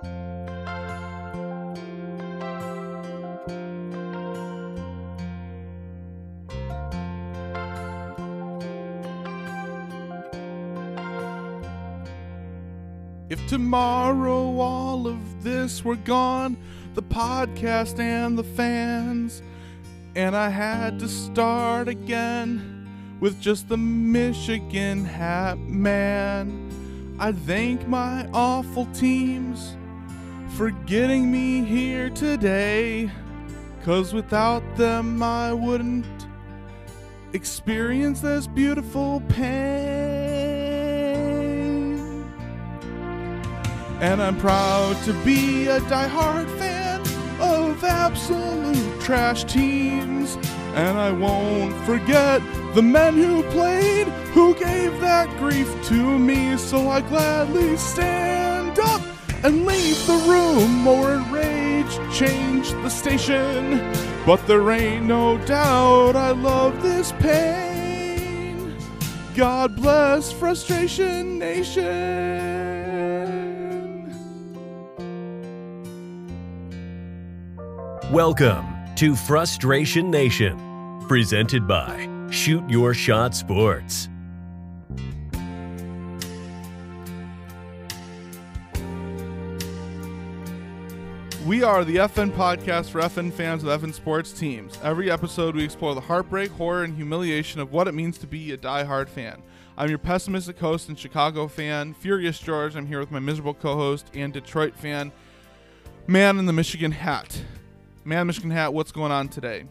If tomorrow all of this were gone, the podcast and the fans, and I had to start again with just the Michigan Hat Man, I'd thank my awful teams for getting me here today. Cause without them, I wouldn't experience this beautiful pain. And I'm proud to be a diehard fan of absolute trash teams. And I won't forget the men who played, who gave that grief to me. So I gladly stand up and leave the room or in rage change the station. But there ain't no doubt I love this pain. God bless Frustration Nation. Welcome to Frustration Nation, presented by Shoot Your Shot Sports. We are the FN podcast for FN fans of FN sports teams. Every episode, we explore the heartbreak, horror, and humiliation of what it means to be a diehard fan. I'm your pessimistic host and Chicago fan, Furious George. I'm here with my miserable co host and Detroit fan, Man in the Michigan Hat. Man, Michigan Hat, what's going on today?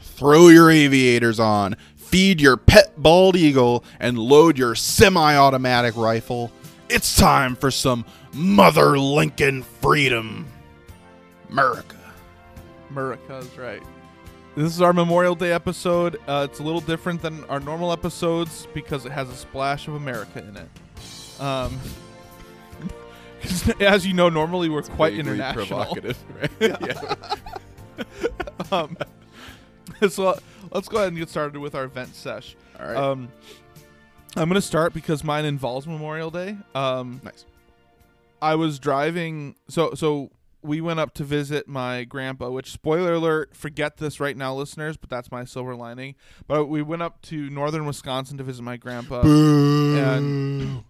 Throw your aviators on, feed your pet bald eagle, and load your semi automatic rifle. It's time for some Mother Lincoln freedom. America. America's right. This is our Memorial Day episode. Uh, it's a little different than our normal episodes because it has a splash of America in it. Um, as you know, normally we're quite Vaguely international. provocative, right? um, so let's go ahead and get started with our vent sesh. All right. Um, I'm going to start because mine involves Memorial Day. Um, nice. I was driving, so so we went up to visit my grandpa. Which spoiler alert, forget this right now, listeners. But that's my silver lining. But we went up to northern Wisconsin to visit my grandpa, and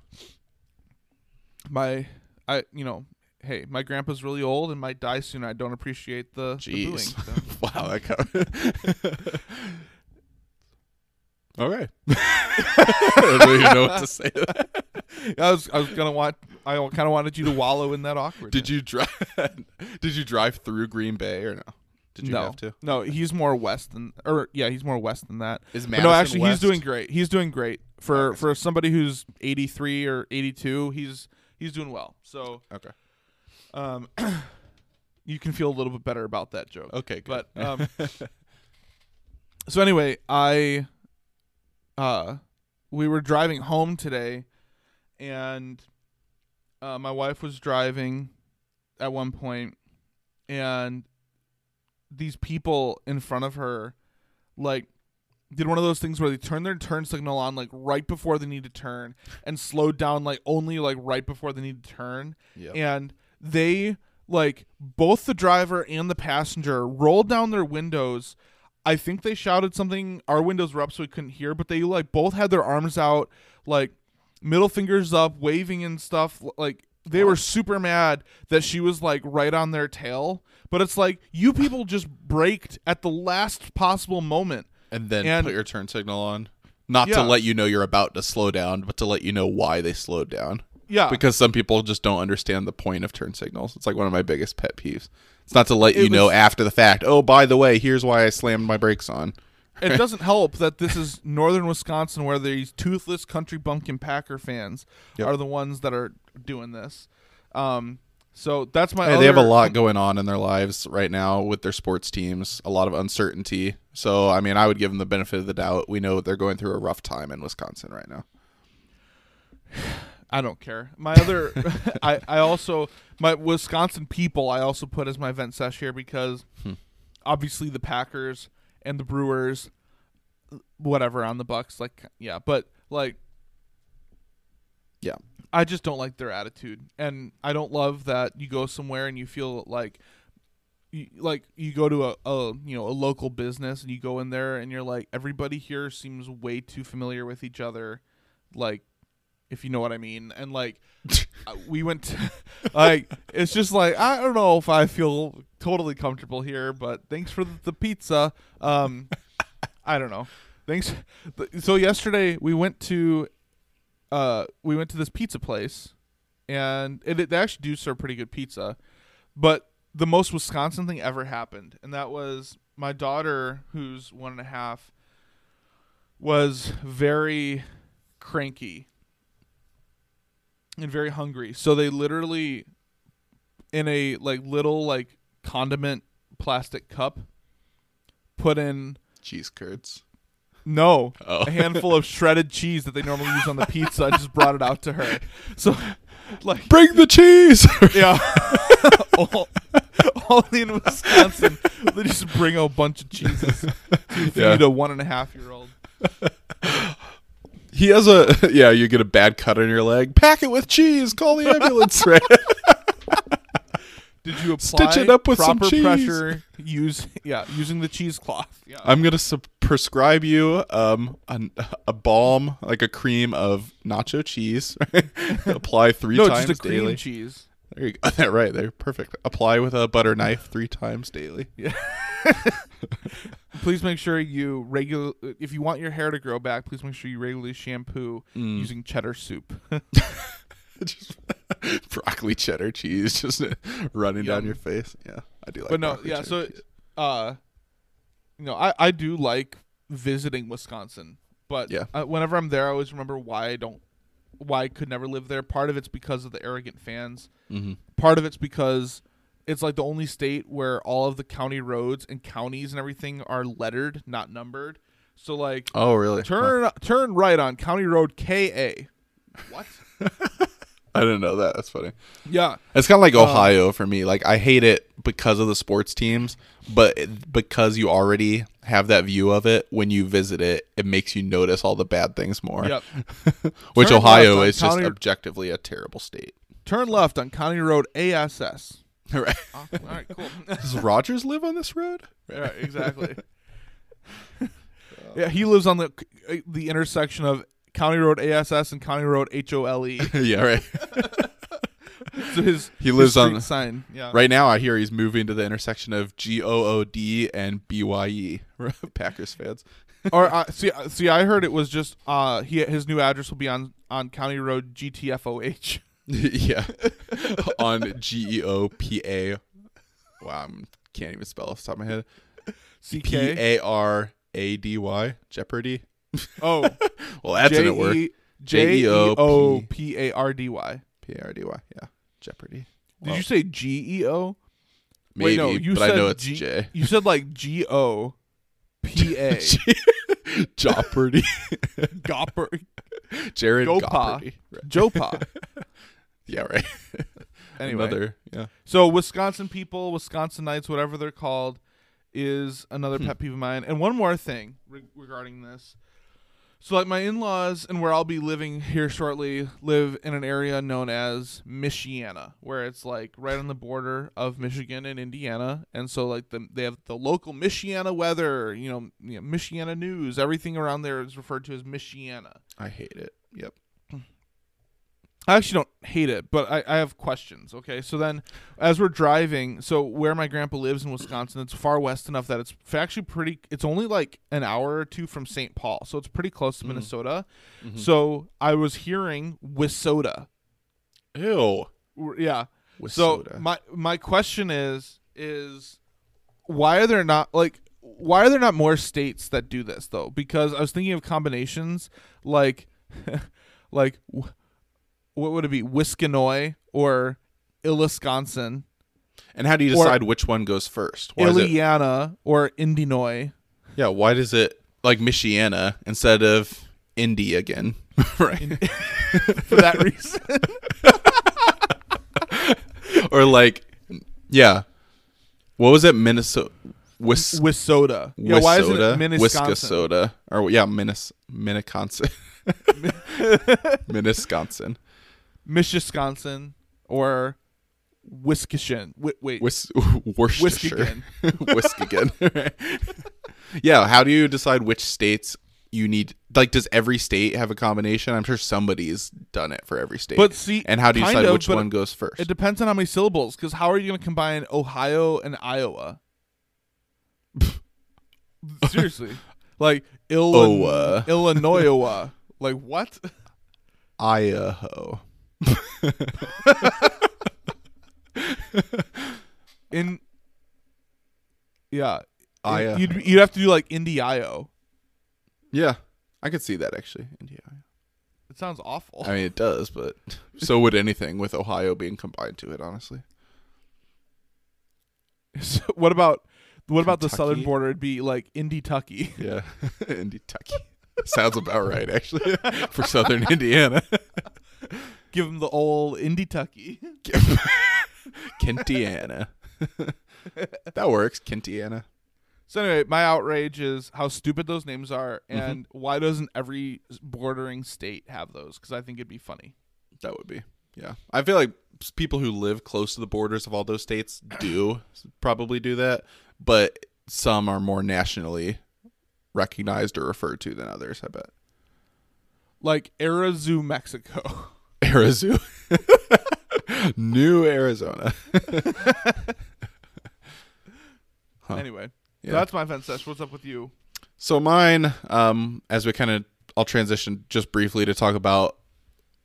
my I you know. Hey, my grandpa's really old and might die soon. I don't appreciate the, the booing. So. wow, that kind Okay. I don't even know what to say. I was I was gonna want I kind of wanted you to wallow in that awkward. Did you drive? did you drive through Green Bay or no? Did you no, have to? no, he's more west than, or yeah, he's more west than that. Is But no, actually, west? he's doing great. He's doing great for Okay. for somebody who's 83 or 82. He's he's doing well. So Okay. um, you can feel a little bit better about that joke. Okay. Good. But um, so anyway, I uh, we were driving home today, and uh, my wife was driving at one point, and these people in front of her, like, did one of those things where they turn their turn signal on like right before they need to turn, and slowed down like only like right before they need to turn, Yep. and they like both the driver and the passenger rolled down their windows. I think they shouted something. Our windows were up so we couldn't hear but they like both had their arms out like middle fingers up waving and stuff like they were super mad that she was like right on their tail but it's like you people just braked at the last possible moment and then and- put your turn signal on. Not Yeah. to let you know you're about to slow down, but to let you know why they slowed down. yeah Because some people just don't understand the point of turn signals. It's like one of my biggest pet peeves. It's not to let It you know after the fact. Oh, by the way, here's why I slammed my brakes on. It doesn't help that this is northern Wisconsin, where these toothless country bumpkin Packer fans Yep. are the ones that are doing this. Um, so that's my. Hey, they have a lot going on in their lives right now with their sports teams, a lot of uncertainty. So, I mean, I would give them the benefit of the doubt. We know they're going through a rough time in Wisconsin right now. I don't care. My other, I I also my Wisconsin people I also put as my vent sesh here because Hmm. obviously the Packers and the Brewers, whatever on the Bucks, like yeah, but like Yeah. I just don't like their attitude, and I don't love that you go somewhere and you feel like, you, like you go to a, a you know a local business and you go in there and you're like everybody here seems way too familiar with each other, like if you know what I mean, and like uh, we went to, like it's just like I don't know if I feel totally comfortable here, but thanks for the, the pizza. Um, I don't know. Thanks. So yesterday we went to uh, we went to this pizza place, and it, it, they actually do serve pretty good pizza. But the most Wisconsin thing ever happened, and that was my daughter, who's one and a half, was very cranky and very hungry. So they literally, in a like little like condiment plastic cup, put in Cheese curds. no, Oh. a handful of shredded cheese that they normally use on the pizza. I just brought it out to her. So, like, Bring the cheese. yeah, all, only in Wisconsin they just bring a bunch of cheeses to feed Yeah. a one and a half year old. He has a yeah. You get a bad cut on your leg. Pack it with cheese. Call the ambulance. right. Did you apply Stitch it up with some cheese. pressure? Use yeah, using the cheesecloth. Yeah. I'm gonna su- prescribe you um a, a balm like a cream of nacho cheese. Apply three no, times just a cream daily. cheese. There you go. That right there, perfect. Apply with a butter knife three times daily. Yeah. please make sure you regular. If you want your hair to grow back, please make sure you regularly shampoo Mm. using cheddar soup. just broccoli cheddar cheese just running down your face. Yeah, I do like. but no, yeah. So, cheese. uh, you know, I I do like visiting Wisconsin, but Yeah. uh, whenever I'm there, I always remember why I don't, why I could never live there. Part of it's because of the arrogant fans. Mhm. Part of it's because it's like the only state where all of the county roads and counties and everything are lettered, not numbered. So like, Oh really? Huh. turn turn right on County Road KA. What? I didn't know that. That's funny. yeah. It's kind of like Um, Ohio for me. Like I hate it because of the sports teams, but it- because you already have that view of it when you visit it, it makes you notice all the bad things more. Yep. Which Turn Ohio is just objectively a terrible state. Turn left on County Road ASS. right. Oh, all right, cool. Does Rogers live on this road? right, exactly. yeah, he lives on the the intersection of County Road ASS and County Road HOLE. yeah, right. so his He his lives on- street sign. Yeah. Right now, I hear he's moving to the intersection of G O O D and B Y E. Packers fans. or uh, see, uh, see, I heard it was just uh, he his new address will be on on County Road GTFOH. yeah. on G E O P A. Wow, I can't even spell off the top of my head. P CK. A R A D Y. Jeopardy. Oh, Well, that didn't work. J E O. P A R D Y. P A R D Y. Yeah. Jeopardy. Did you say G E O? Maybe, Wait, no, you but said I know it's G- J. You said like G O P A. Jeopardy. Gopper. Jared Gopa. Right. Jopa. Yeah, right. Anyway. Another, yeah. So Wisconsin people, Wisconsinites, whatever they're called, is another Hmm. pet peeve of mine. And one more thing re- regarding this. So like my in-laws and where I'll be living here shortly live in an area known as Michiana, where it's like right on the border of Michigan and Indiana. And so like the they have the local Michiana weather, you know, you know Michiana news, everything around there is referred to as Michiana. I hate it. Yep. I actually don't hate it, but I, I have questions. Okay, so then as we're driving, so where my grandpa lives in Wisconsin, it's far west enough that it's actually pretty. It's only like an hour or two from St. Paul, so it's pretty close to Minnesota. Mhm. So I was hearing Wissoda. Ew. Yeah. So my my question is is why are there not like why are there not more states that do this though? Because I was thinking of combinations like like what would it be? Wiskinoy or Illisconsin, and how do you decide which one goes first? Why is it, or Indinoy. yeah, why does it like Michiana instead of Indy again? right. For that reason. or like yeah. What was it? Minnesota Wis Wissoda. Yeah, why isn't it? Minnetonka? Wisconsin. Or yeah, Minnes Minneconsin. Minnetonka. Michigan or Wisconsin. Wait, wait. Wis- Worcestershire. Yeah. How do you decide which states you need? Like, does every state have a combination? I'm sure somebody's done it for every state. But see, and how do you decide of, which one goes first? It depends on how many syllables. Because how are you going to combine Ohio and Iowa? Seriously, like Illinois. Illinois. like what? Idaho. In yeah, Io. Uh, you'd you'd have to do like Indio. Yeah, I could see that actually. India. It sounds awful. I mean, it does, but so would anything with Ohio being combined to it. Honestly, So what about what about the southern border? It'd be like Indy Tucky. yeah, Indy Tucky sounds about right actually for Southern Indiana. Give them the old Indy Tucky. Kentiana. that works, Kentiana. So anyway, my outrage is how stupid those names are, Mm-hmm. and why doesn't every bordering state have those? Because I think it'd be funny. That would be. Yeah. I feel like people who live close to the borders of all those states do probably do that, but some are more nationally recognized or referred to than others, I bet. Like Arizona, Mexico. Arizona. New Arizona. Huh. Anyway, Yeah. so that's my fence sesh. What's up with you? So mine, um, as we kind of, I'll transition just briefly to talk about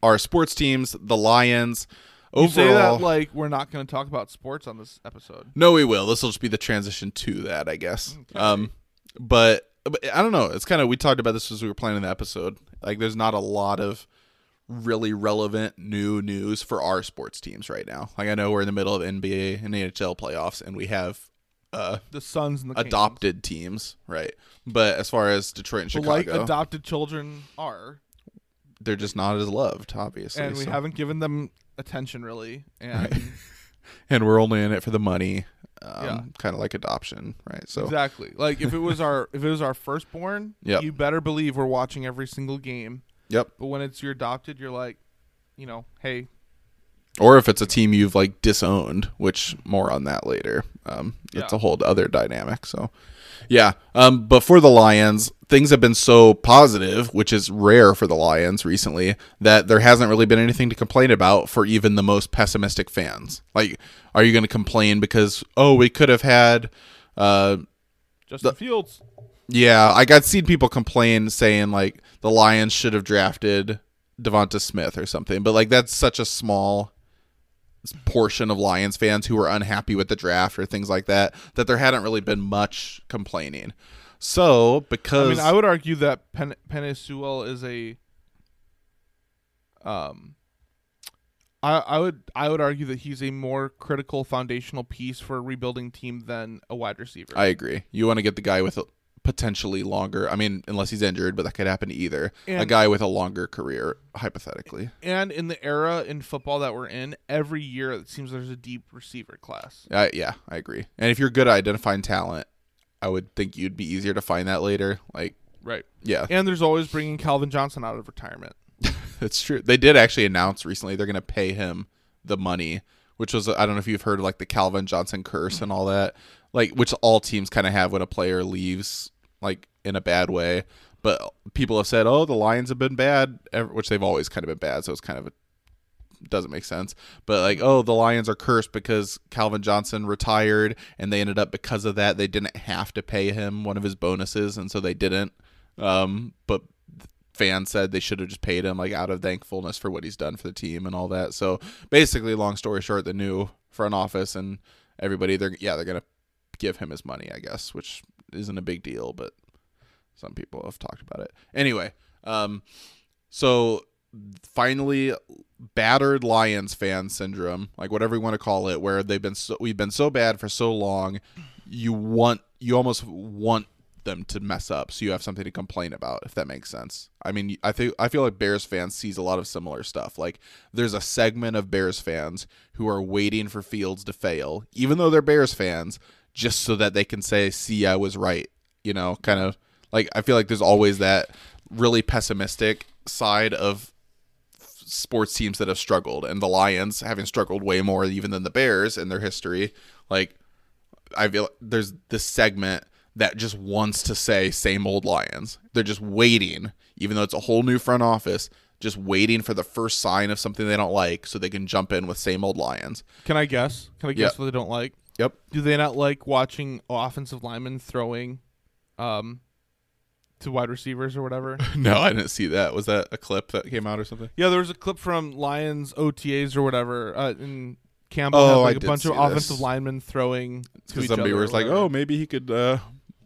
our sports teams, the Lions. You Overall, say that like we're not going to talk about sports on this episode. No, we will. This will just be the transition to that, I guess. Um, but, but I don't know. It's kind of we talked about this as we were planning the episode. Like, there's not a lot of really relevant new news for our sports teams right now. Like, I know we're in the middle of NBA and NHL playoffs, and we have uh The Suns and the Kings. adopted teams, right? But as far as Detroit and Chicago, like adopted children are, they're just not as loved, obviously. and we so- haven't given them attention really. And and we're only in it for the money. Um, Yeah. kind of like adoption, right? So exactly, like if it was our if it was our firstborn, Yep. you better believe we're watching every single game. Yep. But when it's your adopted, you're like, you know, hey, or if it's a team you've like disowned, which more on that later. Um, it's Yeah. a whole other dynamic. So, yeah. Um, but for the Lions, things have been so positive, which is rare for the Lions recently, that there hasn't really been anything to complain about for even the most pessimistic fans. Like, are you going to complain because oh we could have had, uh, Justin Fields. Yeah, I got seen people complain saying like the Lions should have drafted Devonta Smith or something, but like that's such a small portion of Lions fans who are unhappy with the draft or things like that that there hadn't really been much complaining. So because I mean, I would argue that Pen- Penei Sewell is a um I, I would I would argue that he's a more critical foundational piece for a rebuilding team than a wide receiver. I agree. You want to get the guy with a potentially longer. I mean, unless he's injured, but that could happen either. a guy with a longer career, hypothetically. and in the era in football that we're in, every year it seems there's a deep receiver class. I yeah, I agree. And if you're good at identifying talent, I would think you'd be easier to find that later. Like, Right. yeah, And there's always bringing Calvin Johnson out of retirement. it's true. They did actually announce recently they're going to pay him the money, which was I don't know if you've heard of like the Calvin Johnson curse and all that, like which all teams kind of have when a player leaves like in a bad way. But people have said, "Oh, the Lions have been bad," which they've always kind of been bad. So it's kind of a doesn't make sense. But like, oh, the Lions are cursed because Calvin Johnson retired, and they ended up because of that they didn't have to pay him one of his bonuses, and so they didn't. Um, but fans said they should have just paid him like out of thankfulness for what he's done for the team and all that. So basically, long story short, the new front office and everybody, they're yeah, they're gonna give him his money, I guess, which isn't a big deal, but some people have talked about it. Anyway, um, so finally battered lions fan syndrome like whatever you want to call it where they've been so we've been so bad for so long you want you almost want them to mess up. So you have something to complain about if that makes sense. I mean i think i feel like bears fans sees a lot of similar stuff. Like there's a segment of bears fans who are waiting for fields to fail even though they're bears fans just so that they can say see i was right you know kind of like i feel like there's always that really pessimistic side of sports teams that have struggled, and the Lions having struggled way more even than the Bears in their history. Like, I feel there's this segment that just wants to say same old Lions. They're just waiting, even though it's a whole new front office, just waiting for the first sign of something they don't like so they can jump in with same old Lions. Can I guess? Can I guess Yeah. what they don't like? Yep. Do they not like watching offensive linemen throwing um to wide receivers or whatever? No, I didn't see that. Was that a clip that came out or something? yeah, there was a clip from Lions OTAs or whatever, uh, and Campbell Oh, had like a bunch of this. offensive linemen throwing to each somebody other was like, "Oh, maybe he could, uh,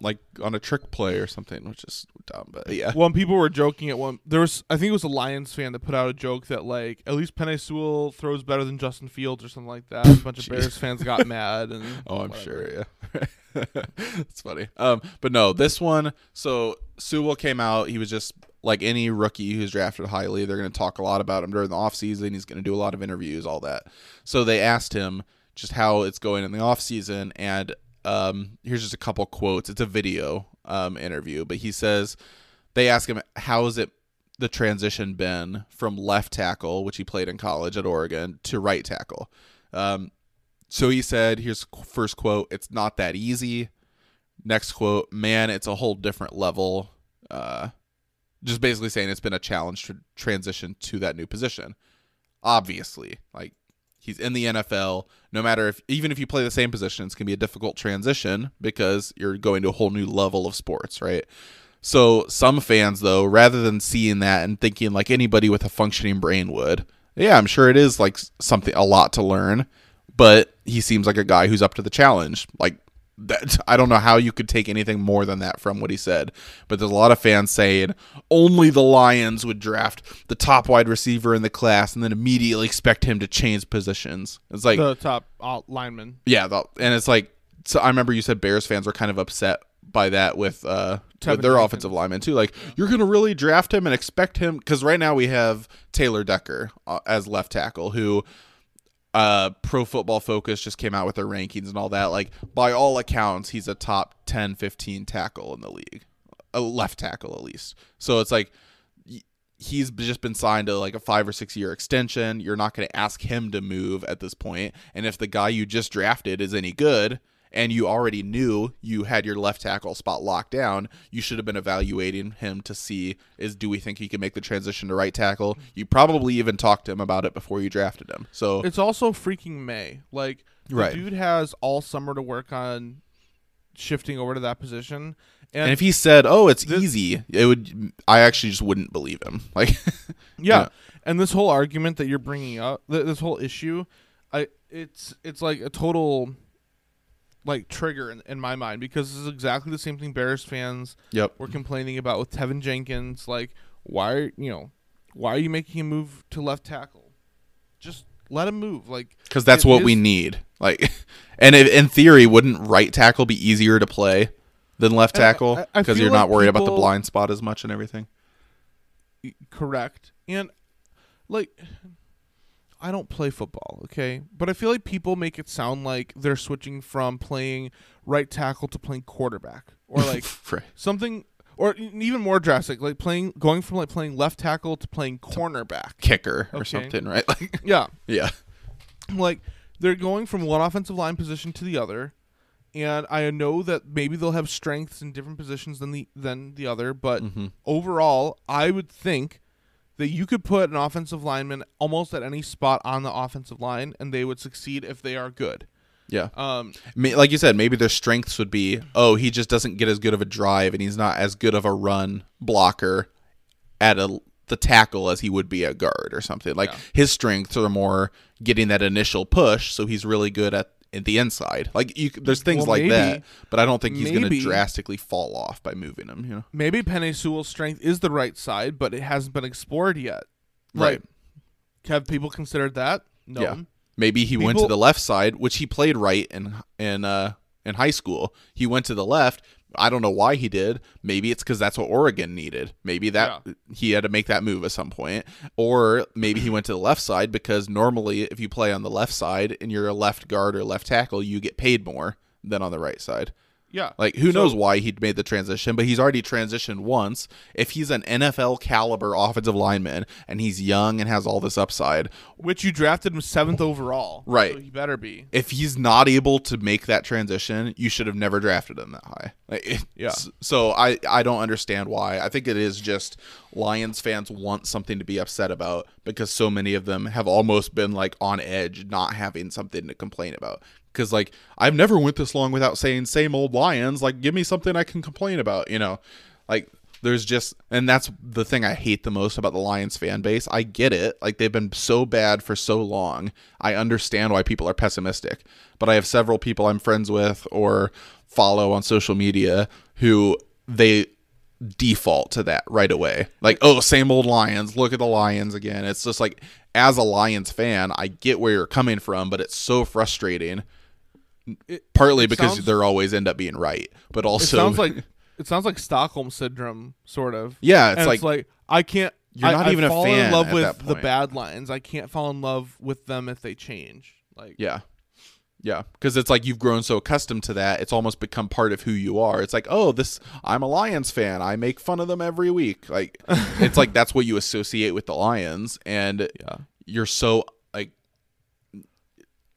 like, on a trick play or something," which is dumb. But yeah, Well, and people were joking at one. There was, I think it was a Lions fan that put out a joke that like at least Penei Sewell throws better than Justin Fields or something like that. A bunch of Bears fans got mad and Oh, I'm whatever. sure. Yeah, it's funny. Um, but no, this one. So Sewell came out. He was just like any rookie who's drafted highly. They're going to talk a lot about him during the offseason. He's going to do a lot of interviews, all that. So they asked him just how it's going in the offseason. And um, here's just a couple quotes. It's a video um, interview, but he says they ask him how has it the transition been from left tackle, which he played in college at Oregon, to right tackle. Um, so he said, here's first quote, it's not that easy. Next quote, man, it's a whole different level. Uh, just basically saying it's been a challenge to transition to that new position. Obviously, like he's in the NFL. No matter if, even if you play the same position, it's to be a difficult transition because you're going to a whole new level of sports, right? So some fans, though, rather than seeing that and thinking like anybody with a functioning brain would, yeah, I'm sure it is like something a lot to learn, but he seems like a guy who's up to the challenge. Like that, I don't know how you could take anything more than that from what he said. But there's a lot of fans saying only the Lions would draft the top wide receiver in the class and then immediately expect him to change positions. It's like the top uh, lineman. yeah, the, and it's like so. I remember you said Bears fans were kind of upset by that with uh with their offensive lineman too. Like you're gonna really draft him and expect him because right now we have Taylor Decker uh, as left tackle who. Uh, Pro Football Focus just came out with their rankings and all that. Like, by all accounts, he's a top 10, 15 tackle in the league, a left tackle at least. So it's like he's just been signed to like a five or six year extension. You're not going to ask him to move at this point. And if the guy you just drafted is any good and you already knew you had your left tackle spot locked down, you should have been evaluating him to see is do we think he can make the transition to right tackle? You probably even talked to him about it before you drafted him. So It's also freaking May. Like the Right. dude has all summer to work on shifting over to that position. And, and if he said, "Oh, it's This- easy," it would I actually just wouldn't believe him. Like yeah. yeah. and this whole argument that you're bringing up, th- this whole issue, I it's it's like a total like trigger in, in my mind because this is exactly the same thing Bears fans Yep. were complaining about with Teven Jenkins. Like, why are you know, why are you making him move to left tackle? Just let him move. Like, because that's what we need. Like, and if, in theory, wouldn't right tackle be easier to play than left tackle because you're not like worried about the blind spot as much and everything? correct and like I don't play football, okay? But I feel like people make it sound like they're switching from playing right tackle to playing quarterback or like Right. something or even more drastic, like playing going from like playing left tackle to playing cornerback. kicker or something, right? Like, Yeah. yeah, like they're going from one offensive line position to the other and i know that maybe they'll have strengths in different positions than the than the other but Mm-hmm. overall i would think that you could put an offensive lineman almost at any spot on the offensive line and they would succeed if they are good yeah. um Like you said, maybe their strengths would be, oh, he just doesn't get as good of a drive, and he's not as good of a run blocker at a the tackle as he would be a guard or something. Like Yeah. his strengths are more getting that initial push, so he's really good at, at the inside. Like you, there's things Well, like that, but I don't think he's going to drastically fall off by moving him. You know, maybe Penei Sewell's strength is the right side but it hasn't been explored yet Right. Like, have people considered that no Yeah. Maybe he went to the left side, which he played right in in uh in high school. He went to the left. I don't know why he did. Maybe it's because that's what Oregon needed. Maybe that he had to make that move at some point, or maybe he went to the left side because normally, if you play on the left side and you're a left guard or left tackle, you get paid more than on the right side. Yeah. Like who So- knows why he made the transition, but he's already transitioned once. If he's an NFL caliber offensive lineman and he's young and has all this upside, Which you drafted him seventh overall. Right. So he better be. if he's not able to make that transition, you should have never drafted him that high. Like, it- Yeah. So I I don't understand why. I think it is just Lions fans want something to be upset about because so many of them have almost been like on edge, not having something to complain about. Because like I've never went this long without saying same old Lions. Like give me something I can complain about. You know, like there's just and that's the thing I hate the most about the Lions fan base. I get it. Like they've been so bad for so long. I understand why people are pessimistic. But I have several people I'm friends with or follow on social media who they default to that right away. Like, oh, same old Lions. Look at the Lions again. It's just like as a Lions fan, I get where you're coming from, but it's so frustrating. It, Partly it because sounds- they're always end up being right, but it also sounds like it sounds like Stockholm syndrome, sort of. Yeah, it's like- like I can't. You're I- not I even a fall fan in love at with the bad lines. I can't fall in love with them if they change. Like Yeah. Yeah, because it's like you've grown so accustomed to that, it's almost become part of who you are. It's like, oh, this I'm a Lions fan. I make fun of them every week. Like it's like that's what you associate with the Lions, and Yeah. you're so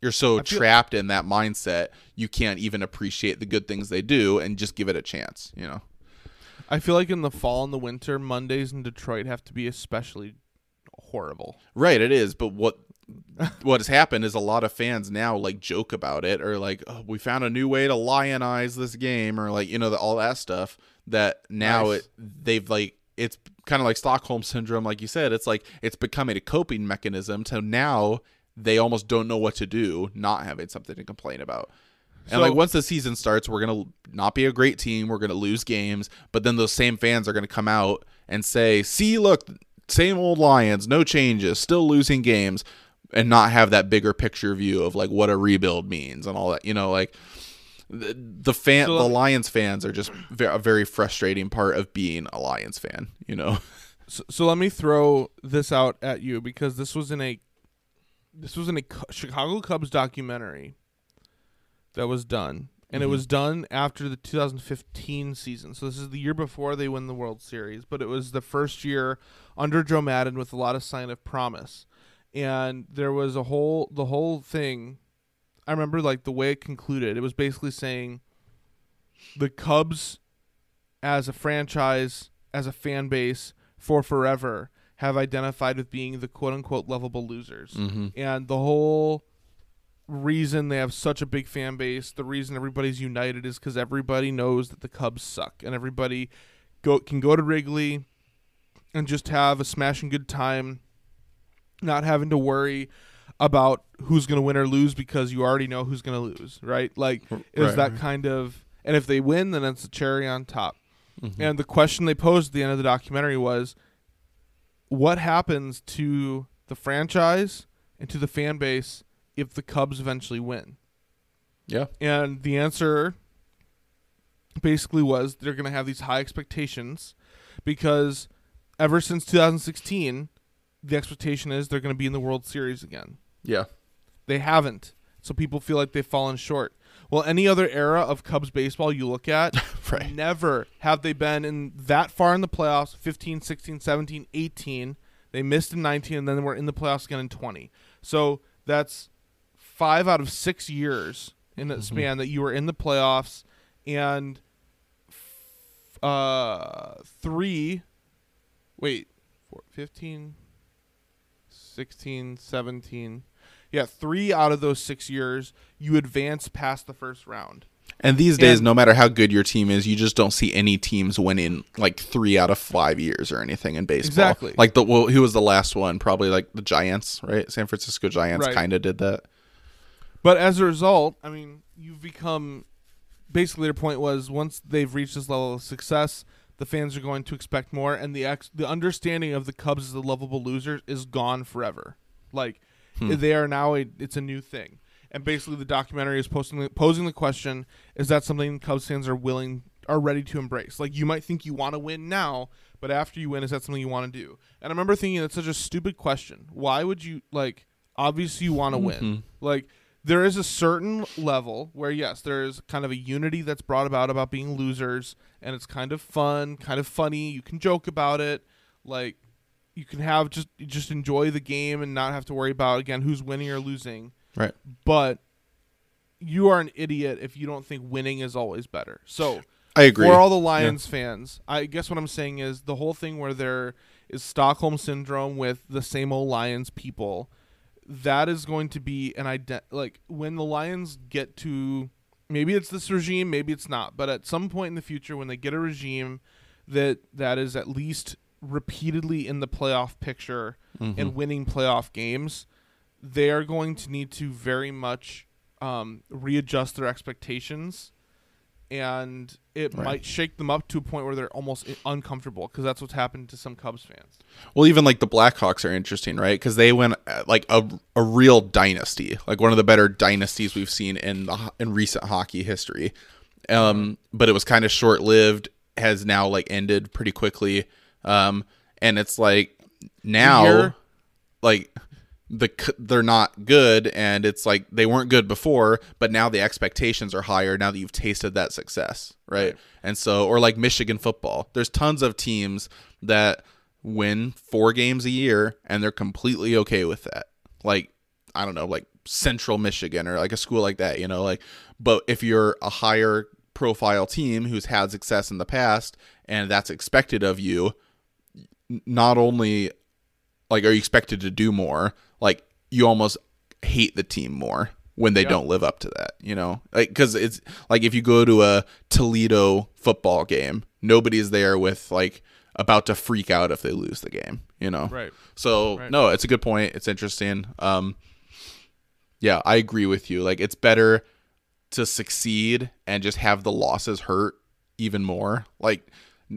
you're so feel- trapped in that mindset, you can't even appreciate the good things they do and just give it a chance. You know? I feel like in the fall and the winter, Mondays in Detroit have to be especially horrible. Right, it is. But what what has happened is a lot of fans now like joke about it or like oh, we found a new way to lionize this game or like you know the, all that stuff that now Nice. it they've like it's kind of like Stockholm syndrome like you said it's like it's becoming a coping mechanism so now they almost don't know what to do not having something to complain about. And So- like once the season starts, we're gonna not be a great team. We're gonna lose games, but then those same fans are gonna come out and say, "See, look, same old Lions, no changes, still losing games," and not have that bigger picture view of like what a rebuild means and all that. You know, like the, the fan, So the Lions fans are just a very frustrating part of being a Lions fan. You know, So, so let me throw this out at you because this was in a this was in a Chicago Cubs documentary that was done, and it mm-hmm. was done after the 2015 season. So this is the year before they win the World Series, but it was the first year under Joe Maddon with a lot of sign of promise, and there was a whole the whole thing. I remember like the way it concluded. It was basically saying the Cubs as a franchise, as a fan base for forever have identified with being the quote unquote lovable losers. mm-hmm. And the whole reason they have such a big fan base, the reason everybody's united is because everybody knows that the Cubs suck and everybody go can go to Wrigley and just have a smashing good time, not having to worry about who's going to win or lose because you already know who's going to lose, right? Like it was Right, that right. kind of and if they win then it's a cherry on top. Mm-hmm. And the question they posed at the end of the documentary was what happens to the franchise and to the fan base if the Cubs eventually win? yeah, And the answer basically was they're going to have these high expectations because ever since 2016, the expectation is they're going to be in the World Series again. yeah, They haven't. So people feel like they've fallen short. Well, any other era of Cubs baseball you look at, right, never have they been in that far in the playoffs 15, 16, 17, 18. They missed in 19 and then were in the playoffs again in 20. So that's 5 out of 6 years in that span that you were in the playoffs and f- uh 3 wait, four, 15 16, 17. Yeah, 3 out of those 6 years you advance past the first round. And these days, And- no matter how good your team is, you just don't see any teams winning like three out of five years or anything in baseball. Exactly. Like the well, who was the last one? Probably like the Giants, right? San Francisco Giants Right. kind of did that. But as a result, I mean, you've become basically their point was once they've reached this level of success, the fans are going to expect more, and the ex- the understanding of the Cubs as the lovable losers is gone forever. Like Hmm. they are now a it's a new thing, and basically the documentary is posting posing the question: Is that something Cubs fans are willing are ready to embrace? Like you might think you want to win now, but after you win, is that something you want to do? And I remember thinking that's such a stupid question. Why would you like? Obviously, you want to win. Mm-hmm. Like there is a certain level where yes, there is kind of a unity that's brought about about being losers, and it's kind of fun, kind of funny. You can joke about it, like you can have just just enjoy the game and not have to worry about again who's winning or losing. Right. But you are an idiot if you don't think winning is always better. So I agree. for all the Lions fans, I guess what I'm saying is the whole thing where there is Stockholm syndrome with the same old Lions people. That is going to be an ident like when the Lions get to maybe it's this regime, maybe it's not, but at some point in the future when they get a regime that that is at least repeatedly in the playoff picture Mhm. and winning playoff games, they are going to need to very much um, readjust their expectations, and it Right. might shake them up to a point where they're almost uncomfortable because that's what's happened to some Cubs fans. Well, even like the Blackhawks are interesting, right? Because they went uh, like a, a real dynasty, like one of the better dynasties we've seen in the, in recent hockey history. Um, but it was kind of short lived. Has now like ended pretty quickly. Um, and it's like now, like the they're not good, and it's like they weren't good before, but now the expectations are higher now that you've tasted that success, right? Right. And so, or like Michigan football, there's tons of teams that win four games a year and they're completely okay with that. Like, I don't know, like Central Michigan or like a school like that, you know, like, but if you're a higher profile team who's had success in the past and that's expected of you, not only like are you expected to do more, like you almost hate the team more when they Yeah. don't live up to that, you know? Like cuz it's like if you go to a Toledo football game, nobody's there with like about to freak out if they lose the game, you know? Right. So, Right. no, it's a good point. It's interesting. Um yeah, I agree with you. Like it's better to succeed and just have the losses hurt even more. Like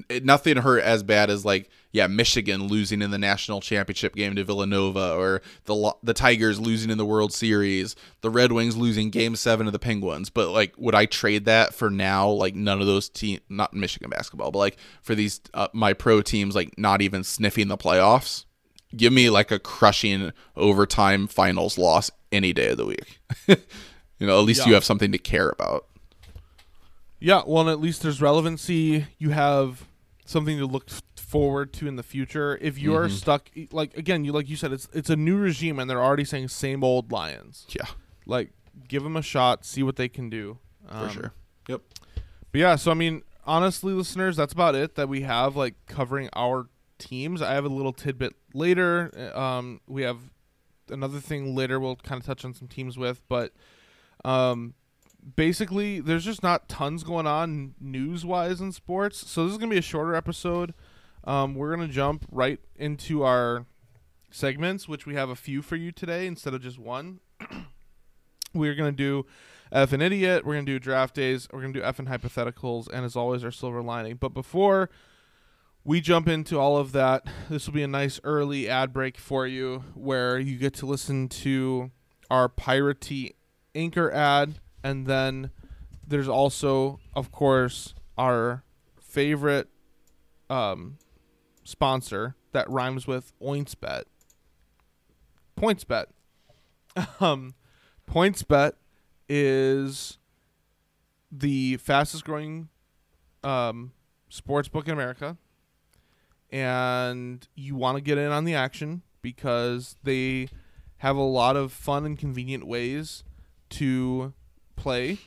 it, nothing hurt as bad as like yeah, Michigan losing in the national championship game to Villanova or the the Tigers losing in the World Series, the Red Wings losing game 7 to the Penguins. But like would I trade that for now like none of those team not Michigan basketball, but like for these uh, my pro teams like not even sniffing the playoffs? Give me like a crushing overtime finals loss any day of the week. you know, at least you have something to care about. Yeah, well, and at least there's relevancy. You have something to look forward to in the future. If you are Mhm. stuck, like again, you like you said, it's it's a new regime, and they're already saying same old Lions. Yeah, Like, give them a shot, see what they can do. for Um, sure. Yep. But yeah, so I mean, honestly, listeners, that's about it that we have like covering our teams. I have a little tidbit later. uh, Um, we have another thing later. We'll kind of touch on some teams with, but um, basically, there's just not tons going on news wise in sports. So this is gonna be a shorter episode. Um, we're gonna jump right into our segments, which we have a few for you today instead of just one. we're gonna do FN idiot. We're gonna do draft days. We're gonna do FN hypotheticals, and as always, our silver lining. But before we jump into all of that, this will be a nice early ad break for you, where you get to listen to our piratey anchor ad, and then there's also, of course, our favorite um, sponsor that rhymes with OintsBet. PointsBet. Um, PointsBet is the fastest growing um, sports book in America, and you want to get in on the action because they have a lot of fun and convenient ways to play.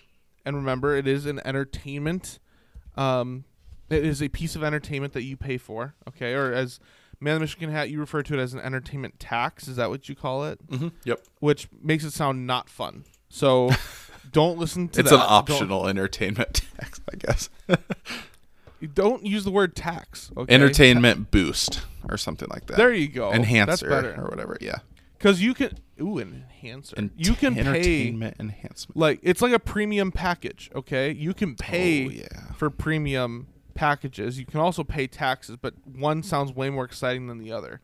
And remember, it is an entertainment. Um, it is a piece of entertainment that you pay for. Okay, or as Man of the Michigan Hat, you refer to it as an entertainment tax. Is that what you call it? Mm-hmm. Yep. Which makes it sound not fun. So don't listen to It's that. an Don't- optional entertainment tax, I guess. Don't, use the word tax. Okay? Entertainment boost or something like that. There you go. Enhancer or whatever. Yeah. Because you can. Ooh, an enhancer. you can pay. entertainment enhancement. Like it's like a premium package. Okay, you can pay Oh, yeah. for premium packages. You can also pay taxes, but one sounds way more exciting than the other.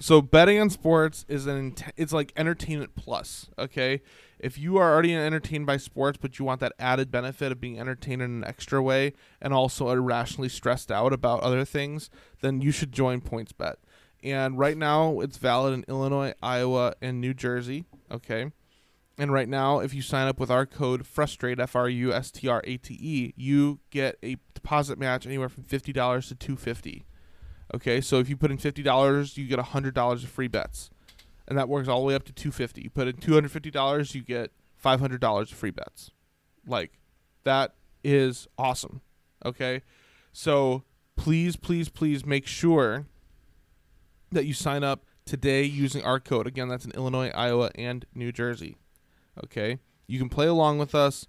So betting on sports is an it's like entertainment plus. Okay, if you are already entertained by sports, but you want that added benefit of being entertained in an extra way, and also irrationally stressed out about other things, then you should join PointsBet. And right now, it's valid in Illinois, Iowa, and New Jersey. Okay. and right now, if you sign up with our code Frustrate F R U S T R A T E, you get a deposit match anywhere from fifty dollars to two fifty. Okay, so if you put in fifty dollars, you get hundred dollars of free bets, and that works all the way up to two fifty. You put in two hundred fifty dollars, you get five hundred dollars of free bets. Like that is awesome. Okay, so please, please, please make sure that you sign up today using our code. Again, that's in Illinois, Iowa, and New Jersey. Okay, you can play along with us.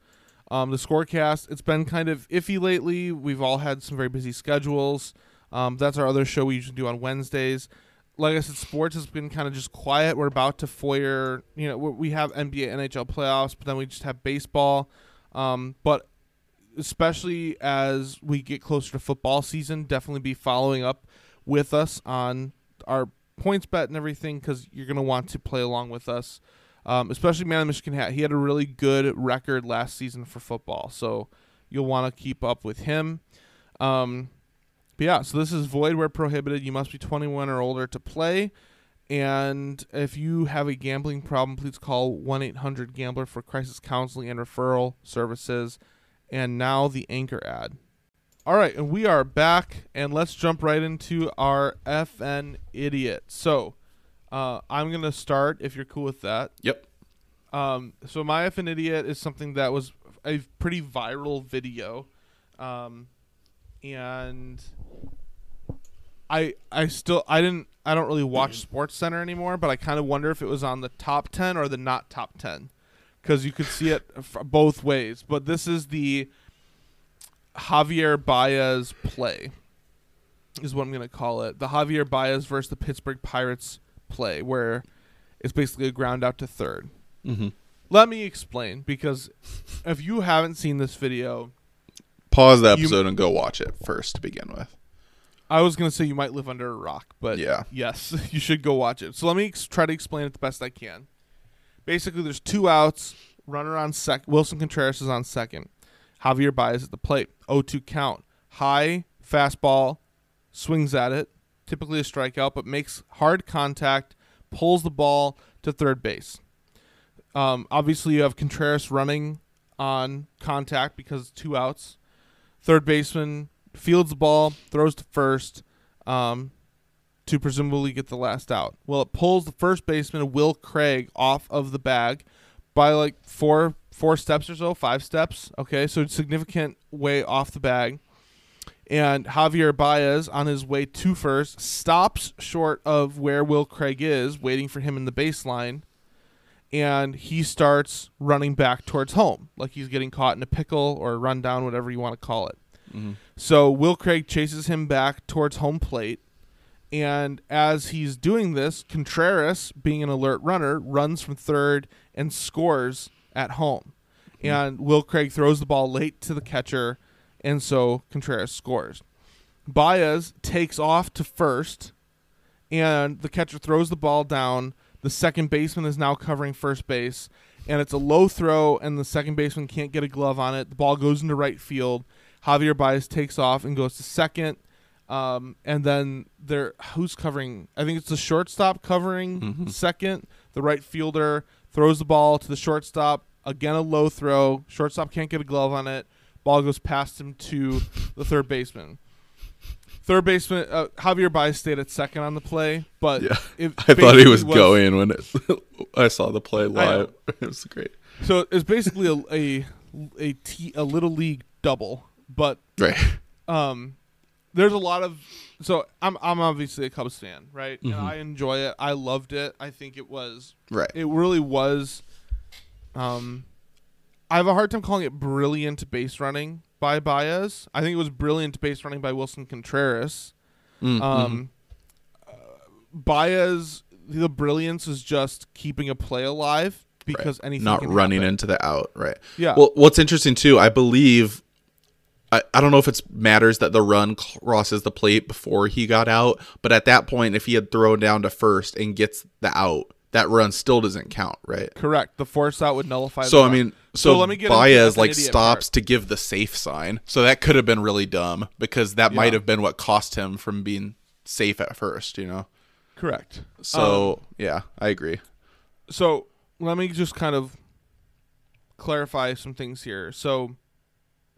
Um, the scorecast it's been kind of iffy lately. We've all had some very busy schedules. Um, that's our other show we usually do on Wednesdays. Like I said, sports has been kind of just quiet. We're about to foyer. You know, we have NBA, NHL playoffs, but then we just have baseball. Um, but especially as we get closer to football season, definitely be following up with us on our PointsBet and everything because you're going to want to play along with us. Um, especially man Michigan hat. He had a really good record last season for football, so you'll want to keep up with him. Um, but yeah, so this is void where prohibited. You must be 21 or older to play. And if you have a gambling problem, please call 1 800 Gambler for crisis counseling and referral services. And now the anchor ad. All right, and we are back, and let's jump right into our FN idiot. So, uh, I'm gonna start if you're cool with that. Yep. Um, so my FN idiot is something that was a pretty viral video, um, and I I still I didn't I don't really watch Sports Center anymore, but I kind of wonder if it was on the top ten or the not top ten, because you could see it f- both ways. But this is the Javier Baez play, is what I'm gonna call it. The Javier Baez versus the Pittsburgh Pirates play, where it's basically a ground out to third. Mm-hmm. Let me explain because if you haven't seen this video, Pause the You- episode and go watch it first to begin with. I was gonna say you might live under a rock, but Yeah. yes, you should go watch it. So let me ex- try to explain it the best I can. Basically, there's two outs. Runner on second. Willson Contreras is on second. Javier Baez at the plate. 0-2 count. High fastball, swings at it. Typically a strikeout, but makes hard contact. Pulls the ball to third base. Um, obviously, you have Contreras running on contact because two outs. Third baseman fields the ball, throws to first um, to presumably get the last out. Well, it pulls the first baseman, Will Craig, off of the bag by like four four steps or so, five steps. Okay, so significant way off the bag. And Javier Baez, on his way to first, stops short of where Will Craig is, waiting for him in the baseline. And he starts running back towards home, like he's getting caught in a pickle or a rundown, whatever you want to call it. Mm-hmm. So Will Craig chases him back towards home plate. And as he's doing this, Contreras, being an alert runner, runs from third and scores at home. Hmm. And Will Craig throws the ball late to the catcher, and so Contreras scores. Baez takes off to first, and the catcher throws the ball down. The second baseman is now covering first base, and it's a low throw, and the second baseman can't get a glove on it. The ball goes into right field. Javier Baez takes off and goes to second. Um, and then there, who's covering? I think it's the shortstop covering second. The right fielder throws the ball to the shortstop. Again, a low throw. Shortstop can't get a glove on it. Ball goes past him to the third baseman. Third baseman uh, Javier Baez stayed at second on the play, but Yeah. I thought he was, basically going when it, I saw the play live. It was great. So it's basically a a a, t- a little league double, but Right. um, there's a lot of so I'm I'm obviously a Cubs fan, right? Mm-hmm. And I enjoy it. I loved it. I think it was Right. it really was. Um, I have a hard time calling it brilliant base running by Baez. I think it was brilliant base running by Willson Contreras. Mm, Um, uh, Baez, the brilliance is just keeping a play alive because anything not running happen. into the out. Right. Yeah. Well, what's interesting too, I believe. I, I don't know if it matters that the run crosses the plate before he got out, but at that point, if he had thrown down to first and gets the out, that run still doesn't count, right? Correct. The force out would nullify. So the I mean, so, let me get Baez like stops part. to give the safe sign. So that could have been really dumb because that might have been what cost him from being safe at first, you know. Correct. So um, yeah, I agree. So let me just kind of clarify some things here. So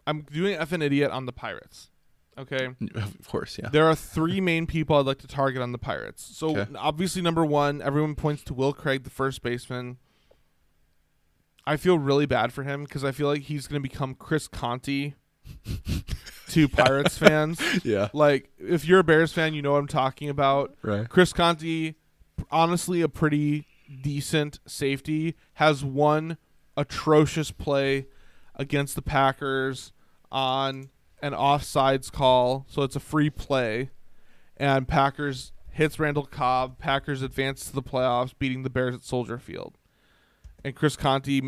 I'm doing FN idiot on the Pirates. Okay. Of course, yeah. There are three main people I'd like to target on the Pirates. So Okay. obviously, number one, everyone points to Will Craig, the first baseman. I feel really bad for him because I feel like he's going to become Chris Conte to Pirates fans. Yeah. Like, if you're a Bears fan, you know what I'm talking about. Right. Chris Conte, honestly, a pretty decent safety, has one atrocious play against the Packers on an offsides call, so it's a free play, and Packers hits Randall Cobb. Packers advance to the playoffs, beating the Bears at Soldier Field. And Chris Conte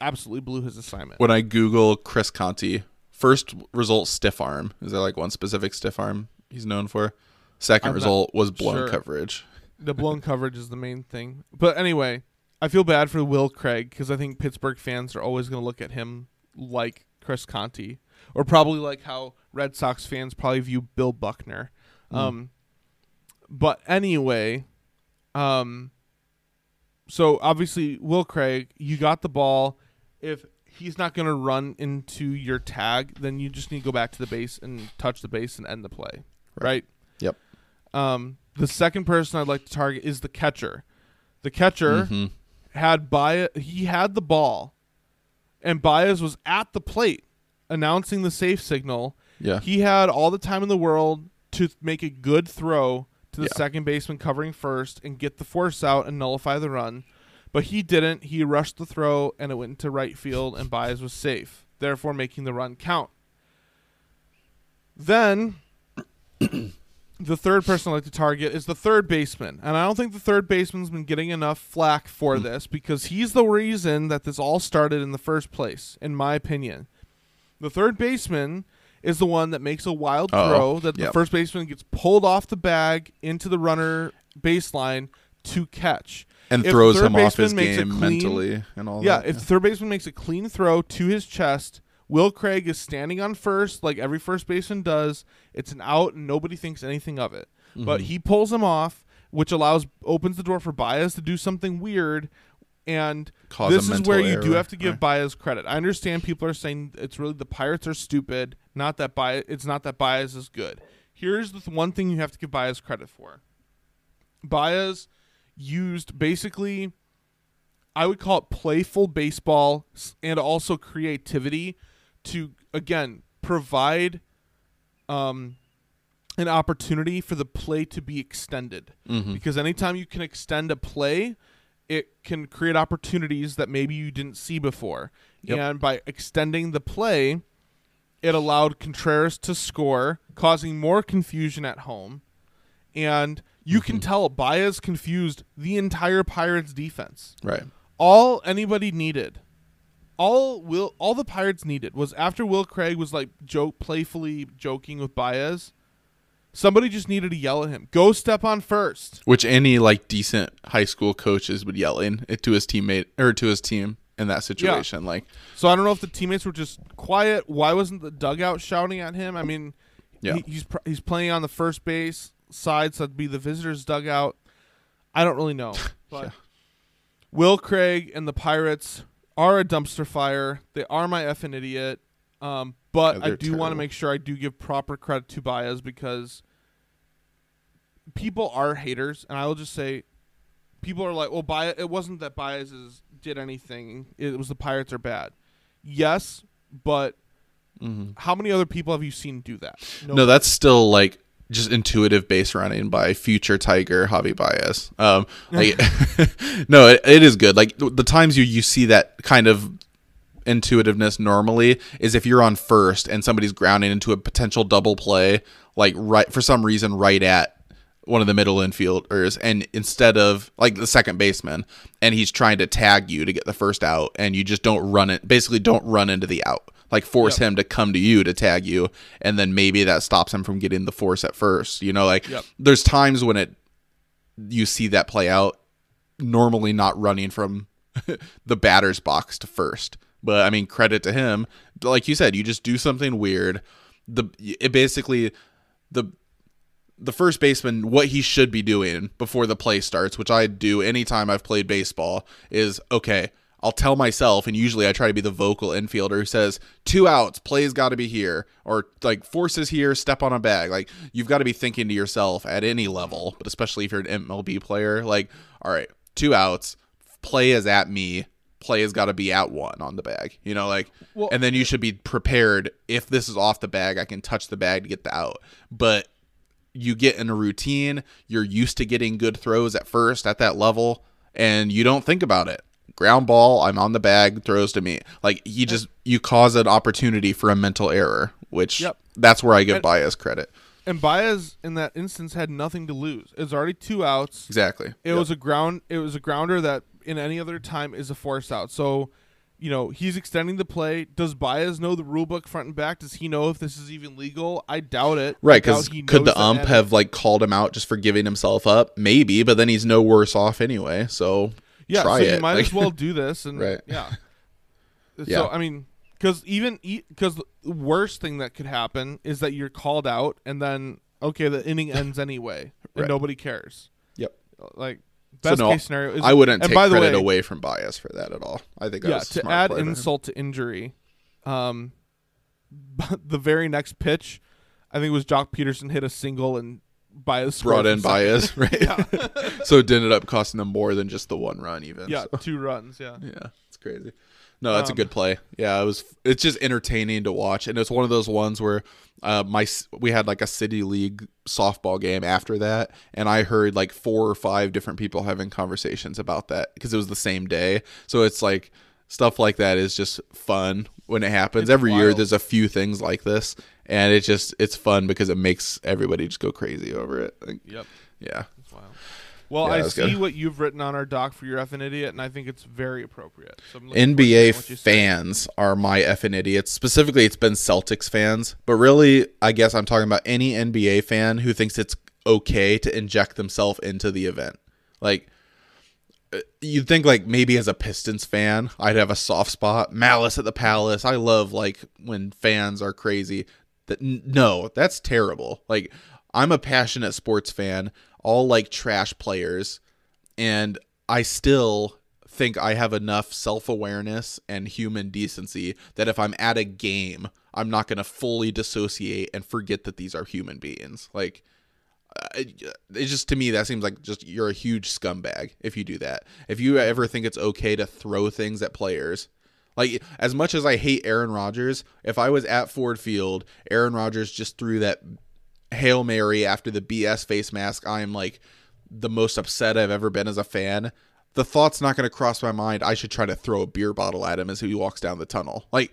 absolutely blew his assignment. When I Google Chris Conte, first result stiff arm. Is there like one specific stiff arm he's known for? 2nd I'm result was blown sure. coverage. the blown coverage is the main thing. But anyway, I feel bad for Will Craig because I think Pittsburgh fans are always going to look at him like Chris Conte, or probably like how Red Sox fans probably view Bill Buckner. Um, but anyway, um, so obviously Will Craig, you got the ball. If he's not going to run into your tag, then you just need to go back to the base and touch the base and end the play, right? Yep. Um, the second person I'd like to target is the catcher. The catcher Mhm. had Baez, he had the ball, and Baez was at the plate announcing the safe signal. Yeah. He had all the time in the world to make a good throw to the Yeah. second baseman covering first and get the force out and nullify the run. But he didn't. He rushed the throw and it went into right field and Baez was safe, therefore making the run count. Then the third person I'd like to target is the third baseman. And I don't think the third baseman's been getting enough flack for mm. this because he's the reason that this all started in the first place, in my opinion. The third baseman is the one that makes a wild Uh-oh. throw that the first baseman gets pulled off the bag into the runner baseline to catch. And If throws him off his baseman makes a game clean- mentally and all that. Yeah, that. if the third baseman makes a clean throw to his chest, Will Craig is standing on first, like every first baseman does. It's an out, and nobody thinks anything of it. But Mm-hmm. he pulls him off, which allows opens the door for Baez to do something weird. And Cause this is where you do have to give right. Baez credit. I understand people are saying it's really the Pirates are stupid, not that Baez. It's not that Baez is good. Here's the th- one thing you have to give Baez credit for. Baez used basically I would call it playful baseball and also creativity to again provide um, an opportunity for the play to be extended. Mm-hmm. Because anytime you can extend a play, it can create opportunities that maybe you didn't see before. Yep. And by extending the play, it allowed Contreras to score, causing more confusion at home. And you can mm-hmm. tell Baez confused the entire Pirates defense Right. all anybody needed all will all the pirates needed was after will craig was like joke playfully joking with baez somebody just needed to yell at him. Go step on first. Which any like decent high school coaches would yell in it to his teammate or to his team in that situation. Like, so i don't know if the teammates were just quiet. Why wasn't the dugout shouting at him? I mean Yeah. he, he's pr- he's playing on the first base side so that'd be the visitors dugout. I don't really know but Yeah. will craig and the pirates are a dumpster fire. They are my effing idiot. Um, but i do want to make sure i do give proper credit to baez because people are haters and i will just say people are like well Baez, it wasn't that baez is, did anything. It was the pirates are bad. Yes but how many other people have you seen do that? No, that's still like just intuitive base running by future Tiger Javi Baez. Um, like, no, it, it is good. Like the, the times you you see that kind of intuitiveness normally is if you're on first and somebody's grounding into a potential double play, like right for some reason right at one of the middle infielders, and instead of like the second baseman, and he's trying to tag you to get the first out, and you just don't run it. Basically, don't run into the out. Like force Yep. him to come to you to tag you, and then maybe that stops him from getting the force at first. You know, like Yep. there's times when it you see that play out normally not running from the batter's box to first. But I mean, credit to him. Like you said, you just do something weird. The it basically the the first baseman what he should be doing before the play starts, which I do anytime I've played baseball, is okay. I'll tell myself, and usually I try to be the vocal infielder who says, two outs, play's got to be here, or like forces here, step on a bag. Like, you've got to be thinking to yourself at any level, but especially if you're an MLB player, like, all right, two outs, play is at me, play has got to be at one on the bag, you know, like, Well, and then you should be prepared. If this is off the bag, I can touch the bag to get the out. But you get in a routine, you're used to getting good throws at first at that level, and you don't think about it. Ground ball, I'm on the bag, throws to me. Like you just you cause an opportunity for a mental error, which Yep. that's where I give And- Baez credit. And Baez in that instance had nothing to lose. It's already two outs. Exactly. It was a ground. It was a grounder that in any other time is a force out. So, you know, he's extending the play. Does Baez know the rule book front and back? Does he know if this is even legal? I doubt it. Right, because could the ump have like called him out just for giving himself up? Maybe, but then he's no worse off anyway. So Yeah, try so it. you might Like- as well do this. And Right. yeah, Yeah. So I mean, because even because the worst thing that could happen is that you're called out and then okay, the inning ends anyway and Right. nobody cares. Yep. Like So best no, case scenario is I wouldn't take by the credit way, away from Baez for that at all. I think yeah to add insult to injury um the very next pitch i think it was joc pederson hit a single and scored brought in baez, right? so it ended up costing them more than just the one run, even. yeah so. two runs yeah Yeah, it's crazy. No, that's a Um, good play. Yeah, it was. It's just entertaining to watch, and it's one of those ones where uh, my we had like a city league softball game after that, and I heard like four or five different people having conversations about that because it was the same day. So it's like stuff like that is just fun when it happens. It's Every year, there's a few things like this, and it just it's fun because it makes everybody just go crazy over it. Like, yep yeah, wild well Yeah, i see good. what you've written on our doc for your effing idiot and i think it's very appropriate so I'm looking forward to NBA you say. fans are my effing idiots. Specifically, it's been Celtics fans, but really, I guess I'm talking about any NBA fan who thinks it's okay to inject themselves into the event. Like, uh, you'd think like maybe as a Pistons fan, I'd have a soft spot. Malice at the Palace. I love like when fans are crazy. That no, that's terrible. Like, I'm a passionate sports fan. All like trash players and I still think I have enough self awareness and human decency that if I'm at a game, I'm not going to fully dissociate and forget that these are human beings. Like, it just to me that seems like just you're a huge scumbag if you do that. If you ever think it's okay to throw things at players, like as much as I hate Aaron Rodgers, if I was at Ford Field, Aaron Rodgers just threw that Hail Mary after the BS face mask, I am like the most upset I've ever been as a fan. The thought's not going to cross my mind. I should try to throw a beer bottle at him as he walks down the tunnel. Like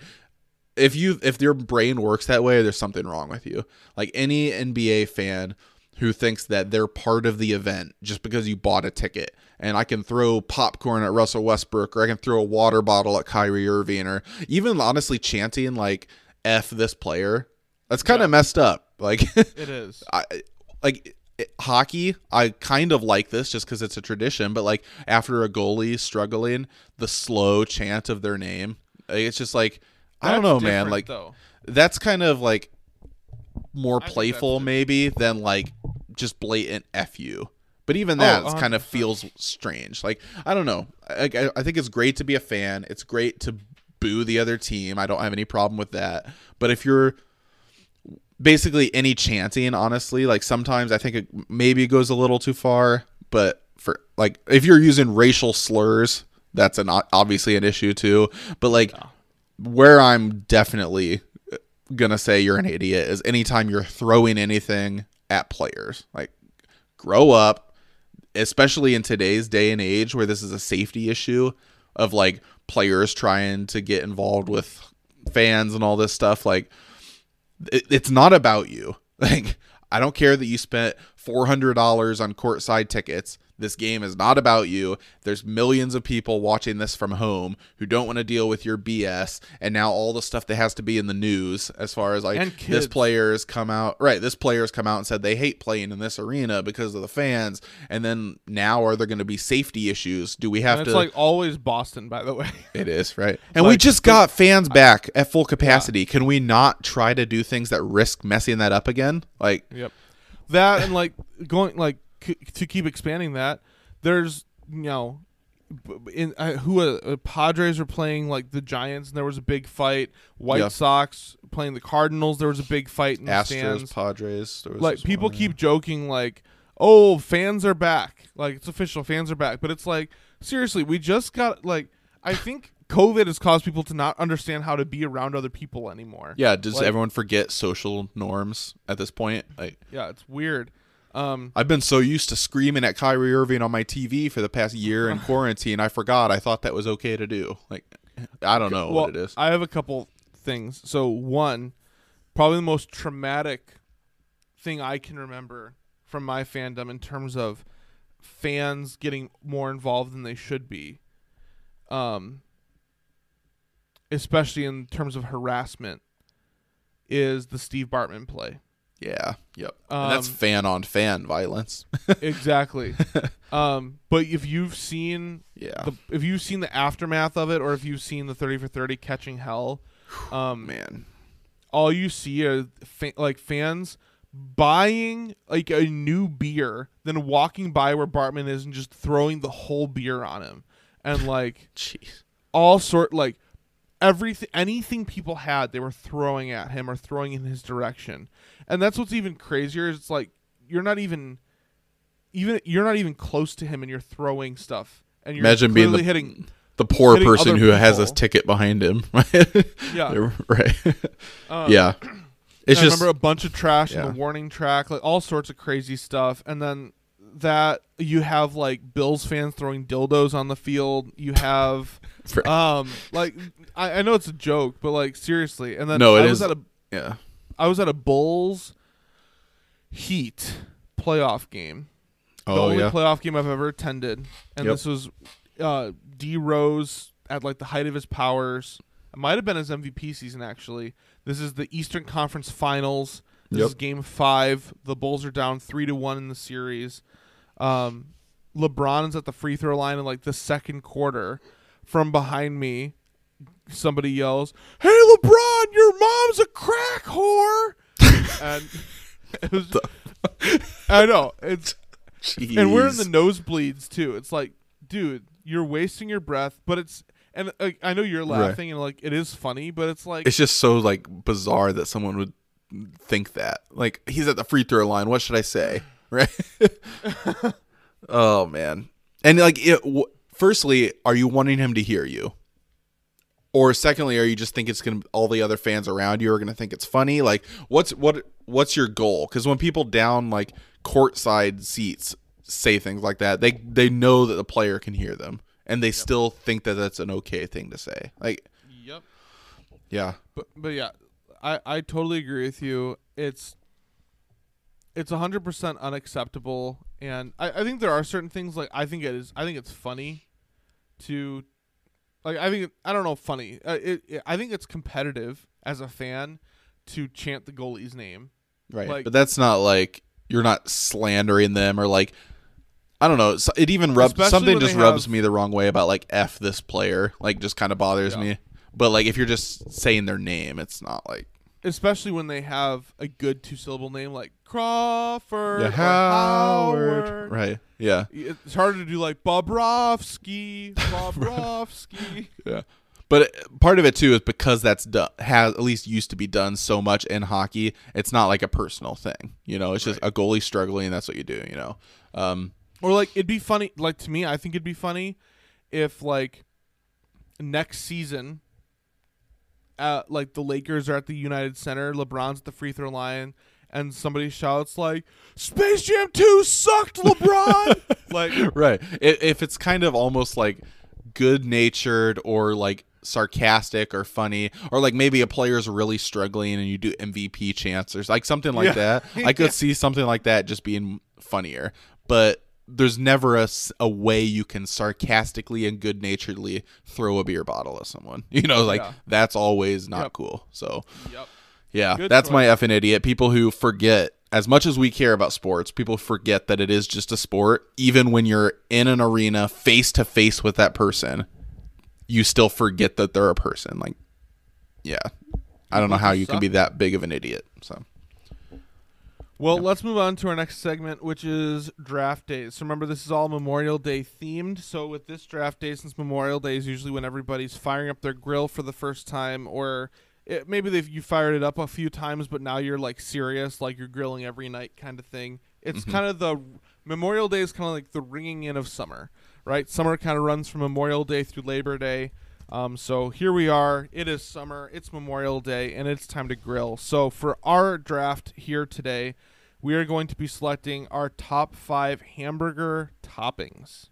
if you if your brain works that way, there's something wrong with you. Like any NBA fan who thinks that they're part of the event just because you bought a ticket and I can throw popcorn at Russell Westbrook or I can throw a water bottle at Kyrie Irving or even honestly chanting like F this player. That's kind of messed up. Like it is I like it- hockey. I kind of like this just because it's a tradition. But like after a goalie struggling, the slow chant of their name, it's just like I don't know, man. Like though that's kind of like more that's playful maybe than like just blatant f you. But even Oh, that kind of feels strange. Like I don't know. I, I, I think it's great to be a fan. It's great to boo the other team. I don't have any problem with that. But if you're basically any chanting, honestly, like sometimes I think it maybe goes a little too far. But for like if you're using racial slurs, that's an obviously an issue too. But like where I'm definitely uh, gonna say you're an idiot is anytime you're throwing anything at players. Like grow up, especially in today's day and age where this is a safety issue of like players trying to get involved with fans and all this stuff. Like it, it's not about you. Like I don't care that you spent four hundred dollars on courtside tickets. This game is not about you. There's millions of people watching this from home who don't want to deal with your BS, and now all the stuff that has to be in the news as far as like this player's come out right. This player's come out and said they hate playing in this arena because of the fans, and then now are there going to be safety issues? Do we have and to? it's like always boston by the way It is, right? And we just got fans back at full capacity. Can we not try to do things that risk messing that up again? Like, Yep. That and like going like to keep expanding that. There's you know in uh, who uh, uh, Padres were playing like the Giants, and there was a big fight. White Yeah. Sox playing the Cardinals, there was a big fight in the Astros, stands. Padres. there was Like people one, keep joking, like, "Oh, fans are back!" Like it's official, fans are back. But it's like seriously, we just got like I think COVID has caused people to not understand how to be around other people anymore. Yeah, does Like- everyone forget social norms at this point? Like, yeah, it's weird. Um, I've been so used to screaming at Kyrie Irving on my TV for the past year in quarantine. I forgot. I thought that was okay to do. Like, I don't know well, what it is. I have a couple things. So one, probably the most traumatic thing I can remember from my fandom in terms of fans getting more involved than they should be. Um especially in terms of harassment is the Steve Bartman play. Yeah, yep. and that's Um, fan on fan violence. exactly. um but if you've seen yeah, the if you've seen the aftermath of it or if you've seen the 30 for 30 catching hell um man. all you see are fa- like fans buying like a new beer, then walking by where Bartman is and just throwing the whole beer on him, and like Jeez. all sort like everything anything people had they were throwing at him or throwing in his direction, and that's what's even crazier. Is it's like you're not even even you're not even close to him and you're throwing stuff and you're Imagine being the- hitting The poor Hitting person who has this ticket behind him. Right. yeah right. um, yeah. It's I just remember a bunch of trash in the warning track, like all sorts of crazy stuff. And then that you have like Bills fans throwing dildos on the field. You have um like I, I know it's a joke, but like seriously. And then No, it I was at a yeah. I was at a Bulls Heat playoff game. Oh, the only yeah. playoff game I've ever attended, and Yep. this was uh, D Rose at like the height of his powers. It might have been his MVP season actually. This is the Eastern Conference Finals. This Yep. is Game Five. The Bulls are down three to one in the series. Um, LeBron's at the free throw line in like the second quarter. From behind me, somebody yells, "Hey LeBron, your mom's a crack whore!" and it was. I know it's and we're in the nosebleeds too. It's like, dude, you're wasting your breath, but it's and like, I know you're Right. laughing and like it is funny, but it's like It's just so like bizarre that someone would think that. Like he's at the free throw line. What should I say? Right. oh man. And like, it, w- firstly, are you wanting him to hear you? Or secondly, are you just think it's gonna all the other fans around you are gonna think it's funny? Like, what's what what's your goal? Because when people down like courtside seats say things like that, they they know that the player can hear them, and they still think that that's an okay thing to say. Like, yep. yeah, But but yeah, I I totally agree with you. It's it's hundred percent unacceptable, and I I think there are certain things like I think it is I think it's funny to like I think I don't know funny. Uh, it, it I think it's competitive as a fan to chant the goalie's name. Right. Like- but that's not like you're not slandering them or like I don't know. It even rubs something just rubs have- me the wrong way about like f this player. Like just kind of bothers Yeah. me. But like if you're just saying their name, it's not like especially when they have a good two syllable name like Crawford, yeah, Howard. Howard. Right. Yeah. It's harder to do like Bobrovsky, Bobrovsky. Yeah. But it- part of it too is because that's done has at least used to be done so much in hockey. It's not like a personal thing. You know, it's just a goalie struggling. and That's what you do. You know. Um. or like it'd be funny. Like to me, I think it'd be funny if like next season, uh, like the Lakers are at the United Center, LeBron's at the free throw line, and somebody shouts like "Space Jam Two sucked, LeBron!" like right. I- If it's kind of almost like good natured or like sarcastic or funny, or like maybe a player's really struggling and you do MVP chants or like something like Yeah. that, I could see something like that just being funnier. But there's never a, a way you can sarcastically and good naturedly throw a beer bottle at someone. You know, like Yeah. that's always not Yep. cool. So yep. yeah, Good that's my choice. effing idiot. People who forget, as much as we care about sports, people forget that it is just a sport. Even when you're in an arena face to face with that person, you still forget that they're a person. Like, yeah, I don't know how you can be that big of an idiot. So Well, let's move on to our next segment, which is draft days. So remember, this is all Memorial Day themed. So with this draft day, since Memorial Day is usually when everybody's firing up their grill for the first time, or it, maybe they've you fired it up a few times, but now you're like serious, like you're grilling every night, kind of thing. It's kind of the Memorial Day is kind of like the ringing in of summer, right? Summer kind of runs from Memorial Day through Labor Day. Um, so here we are. It is summer. It's Memorial Day, and it's time to grill. So for our draft here today, we are going to be selecting our top five hamburger toppings.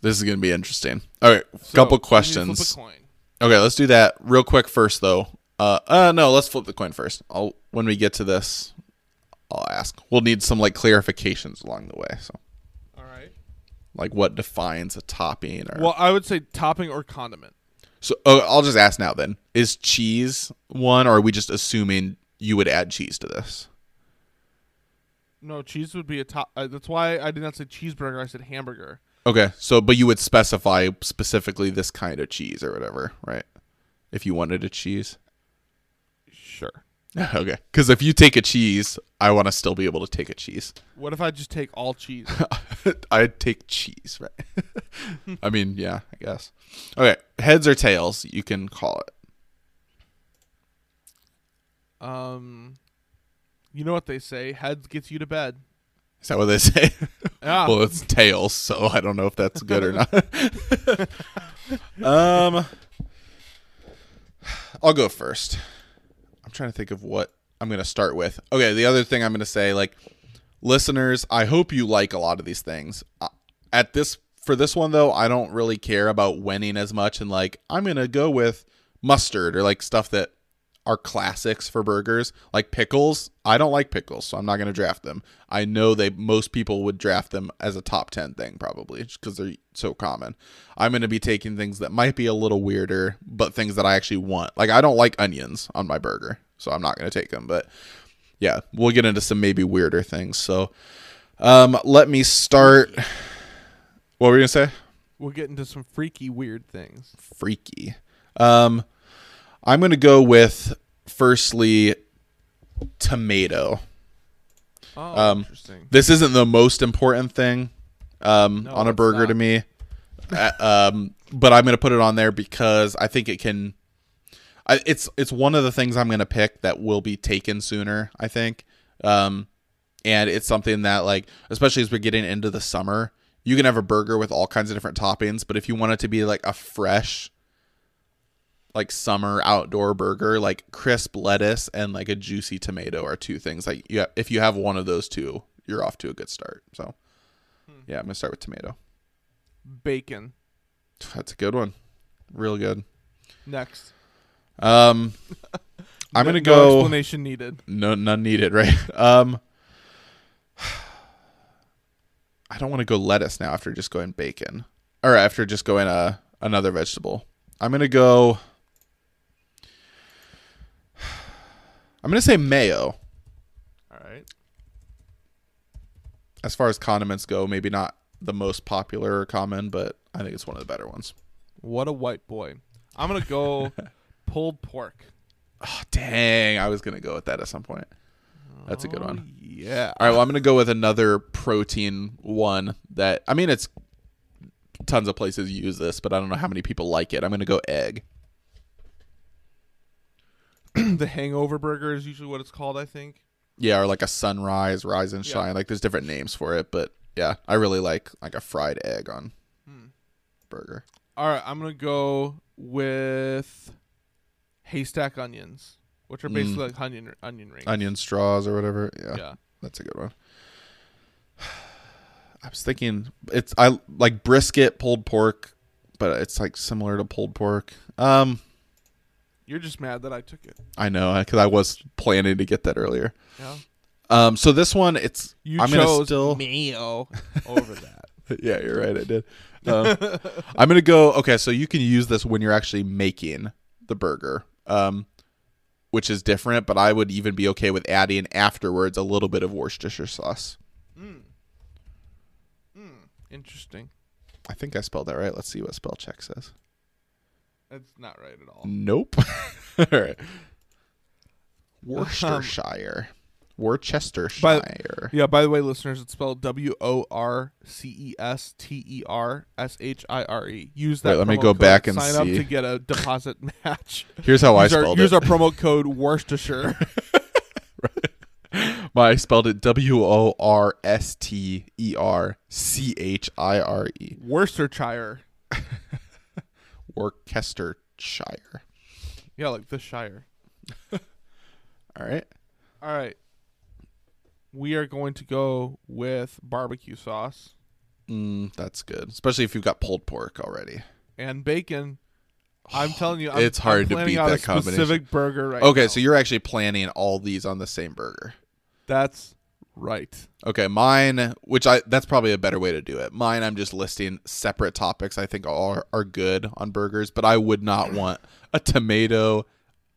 This is going to be interesting. All right, So, couple you need to questions. Flip a coin. Okay, let's do that real quick first, though. Uh, uh, no, let's flip the coin first. I'll when we get to this, I'll ask. We'll need some like clarifications along the way. So, All right. like, what defines a topping? Or Well, I would say topping or condiment. so, oh, I'll just ask now. Then, is cheese one, or are we just assuming you would add cheese to this? No, cheese would be a top. Uh, that's why I did not say cheeseburger. I said hamburger. Okay, so but you would specify specifically this kind of cheese or whatever, right? If you wanted a cheese. Sure. okay, because if you take a cheese, I want to still be able to take a cheese. What if I just take all cheese? I'd take cheese, right? I mean, yeah, I guess. Okay, heads or tails, you can call it. um, you know what they say: heads gets you to bed. Is that what they say? Yeah. well, it's tails, so I don't know if that's good or not. um, I'll go first. I'm trying to think of what I'm going to start with. Okay, the other thing I'm going to say, like, listeners, I hope you like a lot of these things. Uh, At this for this one though, I don't really care about winning as much, and like, I'm going to go with mustard or like stuff that are classics for burgers. Like pickles i don't like pickles so i'm not going to draft them. I know they most people would draft them as a top 10 thing probably just because they're so common. I'm going to be taking things that might be a little weirder but things that i actually want. Like i don't like onions on my burger so i'm not going to take them but yeah we'll get into some maybe weirder things. So um let me start. What were you going to say? We'll get into some freaky weird things. freaky. Um, I'm gonna go with firstly tomato. Oh, Um, interesting. This isn't the most important thing um, No, on a burger not. to me, Uh, um, but I'm gonna put it on there because I think it can. I, it's it's one of the things I'm gonna pick that will be taken sooner. I think, um, and it's something that like especially as we're getting into the summer, you can have a burger with all kinds of different toppings, but if you want it to be like a fresh like summer outdoor burger, like crisp lettuce and like a juicy tomato are two things. Like yeah, if you have one of those two, you're off to a good start. So yeah, I'm gonna start with tomato. Bacon. That's a good one. Real good. Next. Um I'm gonna no go explanation needed. no none needed, right? Um I don't want to go lettuce now after just going bacon. Or after just going uh another vegetable. I'm gonna go I'm gonna say mayo. All right. As far as condiments go, maybe not the most popular or common, but I think it's one of the better ones. What a white boy. I'm gonna go pulled pork. Oh, dang, I was gonna go with that at some point. That's a good Oh, one. Yeah. All right, well, I'm gonna go with another protein one that I mean it's tons of places use this, but I don't know how many people like it. I'm gonna go egg. the hangover burger is usually what it's called, I think. Yeah, or like a sunrise, rise and Yeah. shine. Like there's different names for it, but yeah, I really like like a fried egg on Hmm. burger. All right, I'm gonna go with haystack onions, which are basically like onion onion rings. Onion straws or whatever. Yeah, Yeah. that's a good one. I was thinking it's I like brisket pulled pork, but it's like similar to pulled pork. Um, You're just mad that I took it. I know because I was planning to get that earlier. Yeah. Um, so this one, it's You I'm gonna chose still. mayo over that. yeah, you're right. I did. Um, I'm gonna go. Okay, so you can use this when you're actually making the burger, um, which is different. But I would even be okay with adding afterwards a little bit of Worcestershire sauce. Interesting. I think I spelled that right. Let's see what spell check says. That's not right at all. Nope. All right. Um, Worcestershire. Worcestershire. Yeah, by the way, listeners, it's spelled W O R C E S T E R S H I R E. Use that. Wait, let me go back and sign up to get a deposit match. Here's how I use our, spelled use our promo code Worcestershire. My, I spelled it W O R S T E R C H I R E. Worcestershire. Worcestershire. Yeah, like the Shire. All right. All right. We are going to go with barbecue sauce Mm, that's good, especially if you've got pulled pork already. and bacon. I'm telling you, I'm, It's hard I'm to planning beat out that a combination. specific burger right Okay, now. so you're actually planning all these on the same burger. that's right. Okay, mine, which I that's probably a better way to do it. Mine, I'm just listing separate topics I think are are good on burgers, but I would not mm. want a tomato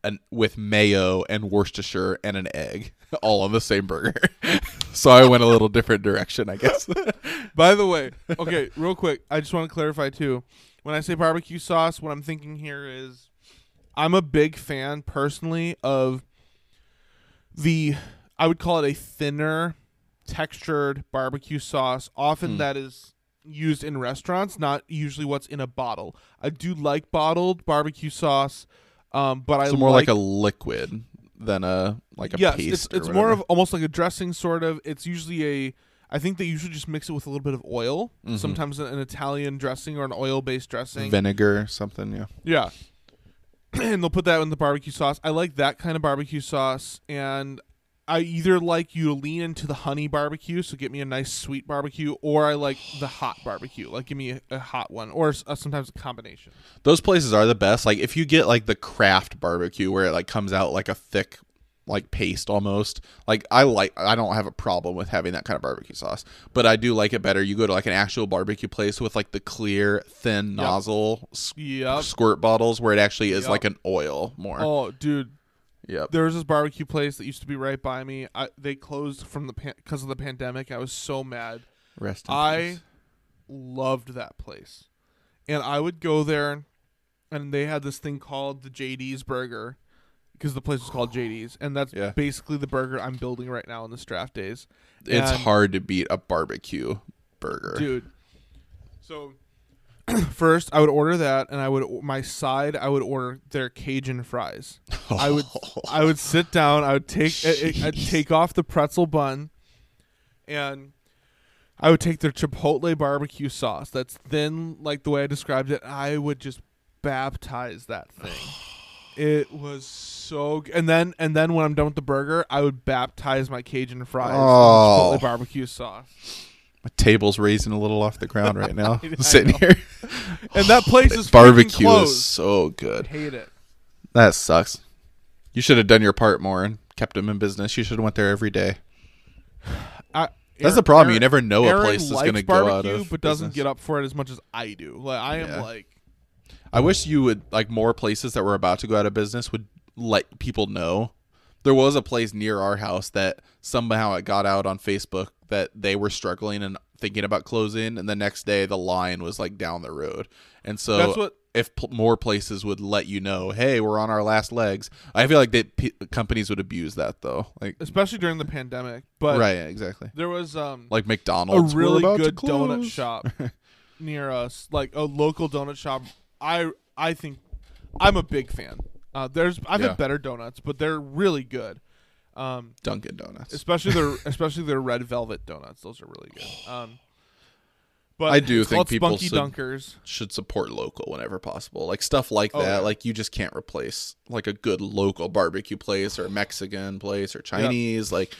and with mayo and Worcestershire and an egg all on the same burger. so I went a little different direction, I guess. By the way, okay, real quick, I just want to clarify too. When I say barbecue sauce, what I'm thinking here is I'm a big fan personally of the I would call it a thinner textured barbecue sauce. Often Hmm. that is used in restaurants, not usually what's in a bottle. I do like bottled barbecue sauce, um, but I more like, like a liquid than a like a yes, paste. it's it's more of almost like a dressing sort of. It's usually a I think they usually just mix it with a little bit of oil. Mhm. Sometimes an, an Italian dressing or an oil-based dressing. vinegar something. Yeah. yeah. and they'll put that in the barbecue sauce. I like that kind of barbecue sauce and I either like you to lean into the honey barbecue, so get me a nice sweet barbecue, or I like the hot barbecue, like give me a, a hot one, or s- uh, sometimes a combination. Those places are the best. Like if you get like the craft barbecue where it like comes out like a thick like paste almost. Like I like I don't have a problem with having that kind of barbecue sauce. But I do like it better. You go to like an actual barbecue place with like the clear thin nozzle s- Yep. squirt bottles where it actually is Yep. like an oil more. Oh, dude, Yep. there was this barbecue place that used to be right by me. I, they closed from the because of the pandemic. I was so mad. Rest in I peace. loved that place, and I would go there, and they had this thing called the JD's Burger, because the place was called JD's, and that's Yeah. basically the burger I'm building right now in this draft days, It's hard to beat a barbecue burger. dude. So. First, I would order that, and I would my side. I would order their Cajun fries. I would I would sit down. I would take I- I'd take off the pretzel bun, and I would take their chipotle barbecue sauce. That's thin, like the way I described it. I would just baptize that thing. It was so, g- and then and then when I'm done with the burger, I would baptize my Cajun fries Oh. chipotle barbecue sauce. My table's raising a little off the ground right now. I Sitting here. And that place is Barbecue is so I good. hate it. That sucks. You should have done your part more and kept them in business. You should have went there every day. I, That's Aaron- the problem. You never know a place is going to go out of but doesn't business. get up for it as much as I do. Like I am Yeah. like I wish you would like more places that were about to go out of business would let people know. There was a place near our house that somehow it got out on Facebook that they were struggling and thinking about closing, and the next day the line was like down the road. And so That's what- if pl- more places would let you know, hey, we're on our last legs. I feel like that p- companies would abuse that though. Like especially during the pandemic. But right, exactly. there was um Like McDonald's, we're really good donut shop near us, like a local donut shop. I I think I'm a big fan. Uh, there's I've Yeah. had better donuts, but they're really good. Um, Dunkin' Donuts. especially their especially their red velvet donuts. Those are really good. Um, but I do think people should- Dunkers. should support local whenever possible. Like stuff like Oh, that. yeah. Like you just can't replace like a good local barbecue place or Mexican place or Chinese. Like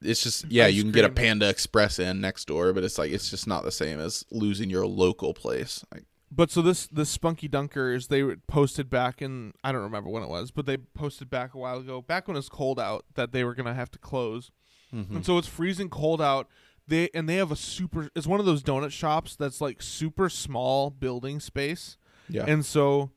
it's just yeah, Ice you can get a. Panda Express in next door, but it's like it's just not the same as losing your local place. Like But so this this Spunky Dunkers they posted back in I don't remember when it was, but they posted back a while ago, back when it's cold out, that they were gonna have to close. Mm-hmm. And so it's freezing cold out. They and they have a super. It's one of those donut shops that's like super small building space, yeah. and so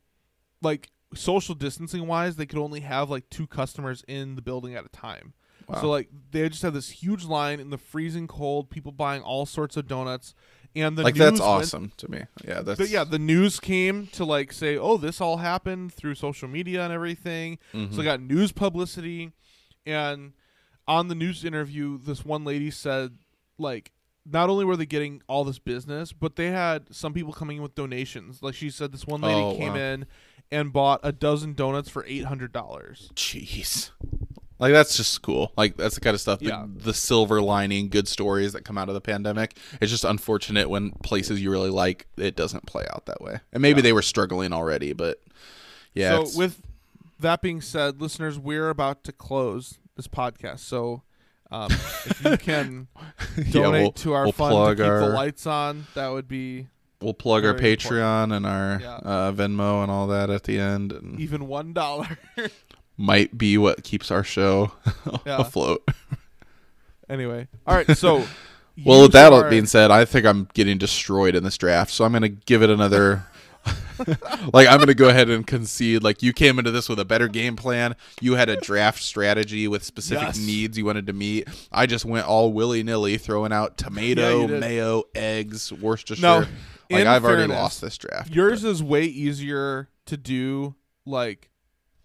like social distancing wise, they could only have like two customers in the building at a time. Wow. So like they just have this huge line in the freezing cold, people buying all sorts of donuts, and the like news that's went- awesome to me. Yeah, that's but yeah, the news came to like say, "Oh, this all happened through social media and everything." Mhm. So I got news publicity, and on the news interview, this one lady said, like, not only were they getting all this business, but they had some people coming in with donations. Like she said, this one lady Oh, came wow. in and bought a dozen donuts for eight hundred dollars. Jeez. Like that's just cool. Like that's the kind of stuff. the- Yeah. The, silver lining, good stories that come out of the pandemic. It's just unfortunate when places you really like it doesn't play out that way. And maybe Yeah. they were struggling already, but yeah. so with that being said, listeners, we're about to close this podcast. So um, if you can donate yeah, we'll, to our we'll fund to keep our the lights on, that would be we'll plug our Patreon and our Yeah. uh, Venmo and all that at the end, and even one dollar. might be what keeps our show Yeah. afloat. anyway, all right. So Well, with that are- being said, I think I'm getting destroyed in this draft, so I'm going to give it another. like I'm going to go ahead and concede. Like you came into this with a better game plan. You had a draft strategy with specific Yes. needs you wanted to meet. I just went all willy nilly, throwing out tomato, did. mayo, eggs, Worcestershire. No, like I've already lost this draft. Yours is way easier to do, like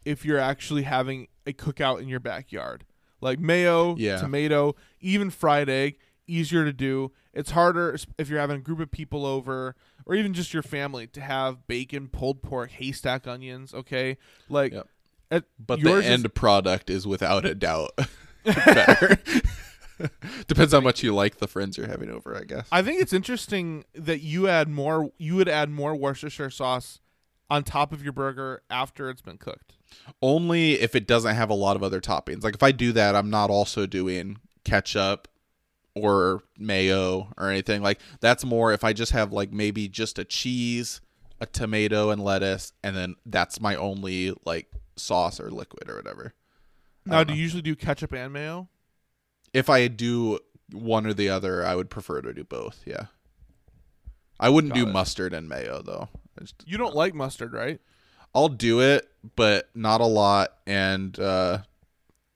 if you're actually having a cookout in your backyard. Like mayo, Yeah. tomato, even fried egg, easier to do. It's harder if you're having a group of people over or even just your family to have bacon, pulled pork, haystack onions, okay? Like Yep. at- But the yours is- end product is without a doubt better. Depends how much you like the friends you're having over, I guess. I think it's interesting that you add more you would add more Worcestershire sauce on top of your burger after it's been cooked. Only if it doesn't have a lot of other toppings. Like if I do that, I'm not also doing ketchup or mayo or anything. Like that's more if I just have like maybe just a cheese, a tomato and lettuce and then that's my only like sauce or liquid or whatever. Now, do you usually do ketchup and mayo? If I do one or the other, I would prefer to do both. Yeah. I wouldn't Got do it. mustard and mayo though. Just- You don't like mustard, right? I'll do it, but not a lot and uh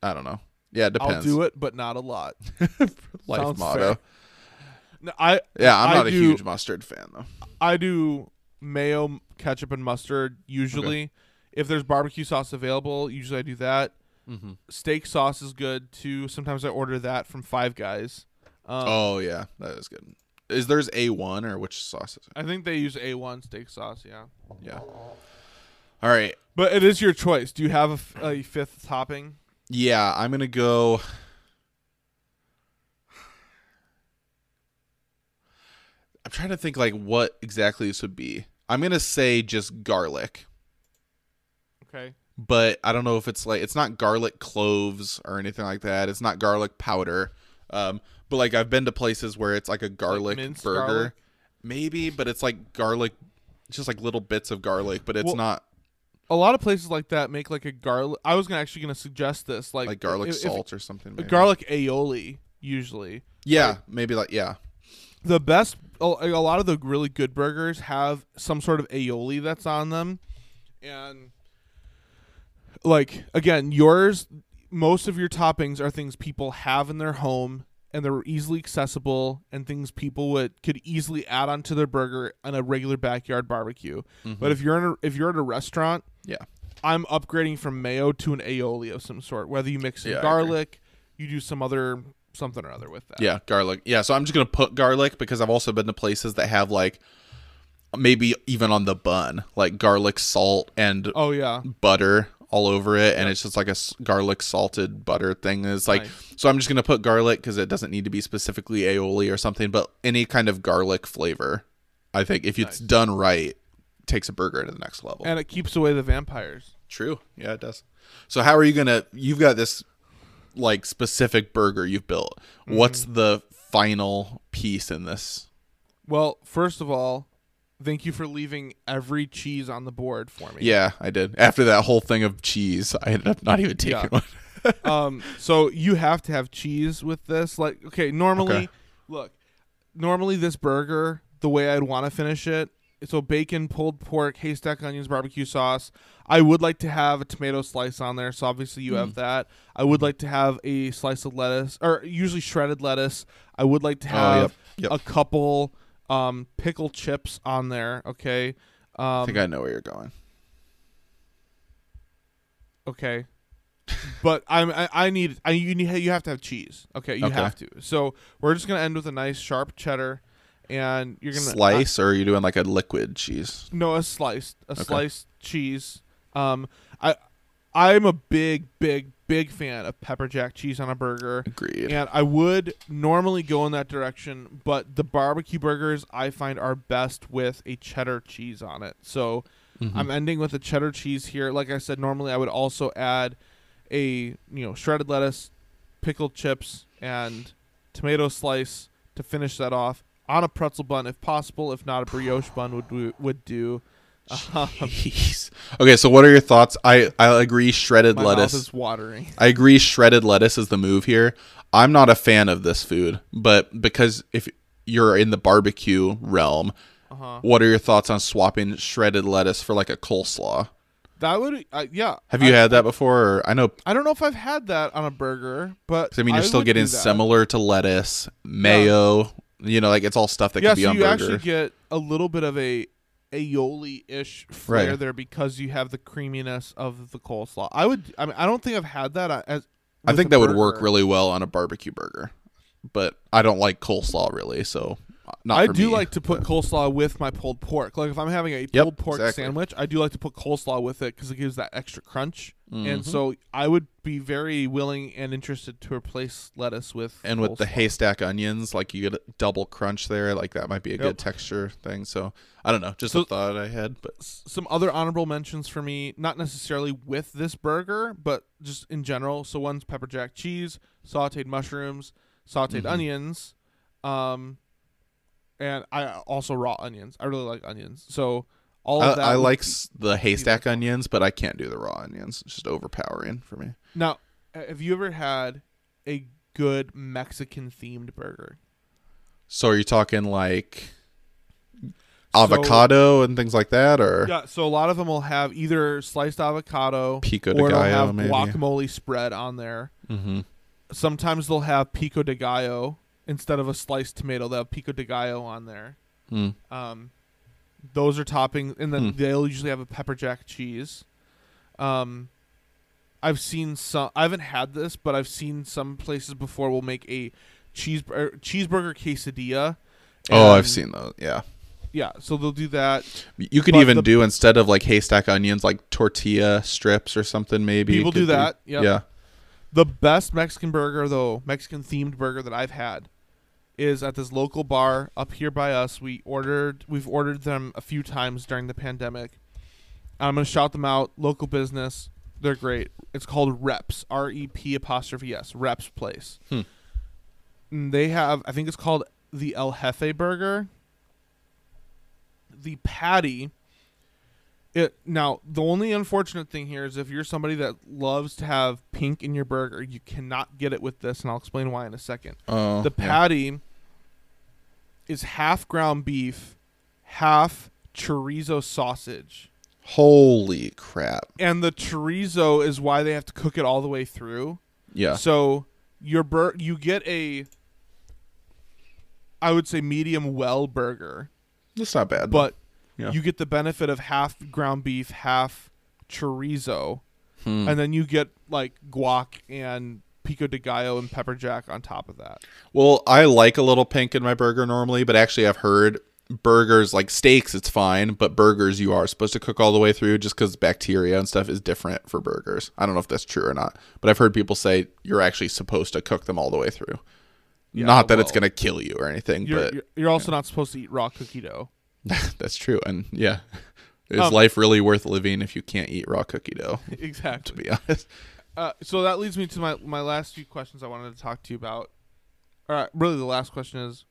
I don't know. Yeah, it depends. I'll do it, but not a lot. Life Sounds motto. fair. No, I Yeah, I'm I not a huge mustard fan though. I do mayo, ketchup, and mustard usually. If there's barbecue sauce available, usually I do that. Mm-hmm. Steak sauce is good too. Sometimes I order that from Five Guys. Um, Oh yeah, that is good. Is there's a one or which sauce is it? I think they use A1 steak sauce. Yeah, Yeah. All right. but it is your choice. Do you have a, f- a fifth topping? Yeah, I'm gonna go. I'm trying to think like what exactly this would be. I'm gonna say just garlic, Okay. but I don't know if it's like it's not garlic cloves or anything like that. It's not garlic powder. Um, but like I've been to places where it's like a garlic minced burger, garlic? maybe, but it's like garlic, just like little bits of garlic, but it's Well, not A lot of places like that make like a garlic. I was gonna actually gonna suggest this, like like garlic if- if- salt or something. maybe. garlic aioli usually. Yeah, maybe like yeah. the best a a lot of the really good burgers have some sort of aioli that's on them and like again yours most of your toppings are things people have in their home and they're easily accessible and things people would could easily add onto their burger on a regular backyard barbecue but if you're in a, if you're at a restaurant Mm-hmm. Yeah. i'm upgrading from mayo to an aioli of some sort whether you mix in Yeah, garlic you do some other something or other with that Yeah, garlic. Yeah, so I'm just gonna put garlic because I've also been to places that have like maybe even on the bun, like garlic salt and oh yeah butter all over it, and it's just like a garlic salted butter thing. It's like Nice. so I'm just gonna put garlic because it doesn't need to be specifically aioli or something, but any kind of garlic flavor. I think if it's done right, takes a burger to the next level. and it keeps away the vampires True. Yeah, it does. So how are you gonna? You've got this like specific burger you've built. What's Mm-hmm. the final piece in this? Well, first of all, thank you for leaving every cheese on the board for me. Yeah, I did. After that whole thing of cheese, I ended up not even taking Yeah. one. um. So you have to have cheese with this. Like, okay, normally, Okay. look, normally this burger, the way I'd want to finish it, so bacon, pulled pork, haystack onions, barbecue sauce. I would like to have a tomato slice on there, so obviously you Mm. have that. I would like to have a slice of lettuce, or usually shredded lettuce. I would like to Oh, have yep, yep. a couple um pickle chips on there. Okay. Um, I think I know where you're going. Okay. but I'm I, I need I you need you have to have cheese. Okay, you Okay. have to. So we're just gonna end with a nice sharp cheddar, and you're gonna Slice, or are you doing like a liquid cheese? no, a sliced, a Okay. sliced cheese. Um, I, I'm a big, big, big fan of pepper jack cheese on a burger, Agreed. and I would normally go in that direction, but the barbecue burgers I find are best with a cheddar cheese on it. So Mhm. I'm ending with a cheddar cheese here. Like I said, normally I would also add a you know shredded lettuce, pickled chips, and tomato slice to finish that off on a pretzel bun if possible. If not, a brioche bun would would do. Jeez. Okay, so what are your thoughts? I I agree. Shredded my mouth lettuce. is watering. I agree. Shredded lettuce is the move here. I'm not a fan of this food, but because if you're in the barbecue realm, Uh-huh. what are your thoughts on swapping shredded lettuce for like a coleslaw? That would, uh, yeah. Have you I, had that before? Or I know. I don't know if I've had that on a burger, but I mean, you're still getting similar to lettuce, mayo. You know, like it's all stuff that Yeah, could be so on you burgers. actually get a little bit of a aioli-ish flair Right. there because you have the creaminess of the coleslaw. I would. I mean, I don't think I've had that uh, as. I think that would work really well on a barbecue burger, but I don't like coleslaw really. So not. I do me, like to put but- coleslaw with my pulled pork. Like if I'm having a Yep, pulled pork exactly. sandwich, I do like to put coleslaw with it because it gives that extra crunch. And Mhm. so I would be very willing and interested to replace lettuce with and with the haystack onions, like you get a double crunch there. Like that might be a Yep. good texture thing. So I don't know, just So- a thought I had. But some other honorable mentions for me, not necessarily with this burger, but just in general. So one's pepper jack cheese, sautéed mushrooms, sautéed Mhm. onions, um, and I also raw onions. I really like onions. So all I, of that. I like s- the haystack onions, but I can't do the raw onions. It's just overpowering for me. now. Have you ever had a good Mexican themed burger? So are you talking like avocado and things like that, or Yeah, so a lot of them will have either sliced avocado pico de or they'll gallo have maybe? guacamole spread on there. mm-hmm. sometimes they'll have pico de gallo instead of a sliced tomato. They'll have pico de gallo on there. mm. Um, those are topping, and then Hmm. they'll usually have a pepper jack cheese. Um, I've seen some. I haven't had this, but I've seen some places before will make a cheese er, cheeseburger quesadilla. Oh, I've seen those. Yeah, Yeah, so they'll do that. you could even the- do instead of like haystack onions, like tortilla strips or something. Maybe People do that, yep. Yeah. The best Mexican burger, though, Mexican themed burger that I've had, is at this local bar up here by us. We ordered, we've ordered them a few times during the pandemic. I'm gonna shout them out. Local business, they're great. It's called Reps, R E P apostrophe S, Reps Place. Hmm. And they have, I think it's called the El Jefe Burger. The patty. It now the only unfortunate thing here is if you're somebody that loves to have pink in your burger, you cannot get it with this, and I'll explain why in a second. Oh, the yeah. patty is half ground beef, half chorizo sausage, Holy crap! and the chorizo is why they have to cook it all the way through. Yeah. So your bur- you get a, I would say medium well burger, That's not bad. but Yeah. you get the benefit of half ground beef, half chorizo, Hmm. and then you get like guac and pico de gallo and pepper jack on top of that. Well, I like a little pink in my burger normally, but actually, I've heard burgers like steaks, it's fine, but burgers you are supposed to cook all the way through just because bacteria and stuff is different for burgers. I don't know if that's true or not, but I've heard people say you're actually supposed to cook them all the way through. Yeah, not that it's gonna kill you or anything, You're, but you're, you're also not supposed to eat raw cookie dough. that's true. And yeah, is Um, life really worth living if you can't eat raw cookie dough? Exactly. To be honest, Uh, so that leads me to my my last few questions I wanted to talk to you about. All right, really the last question is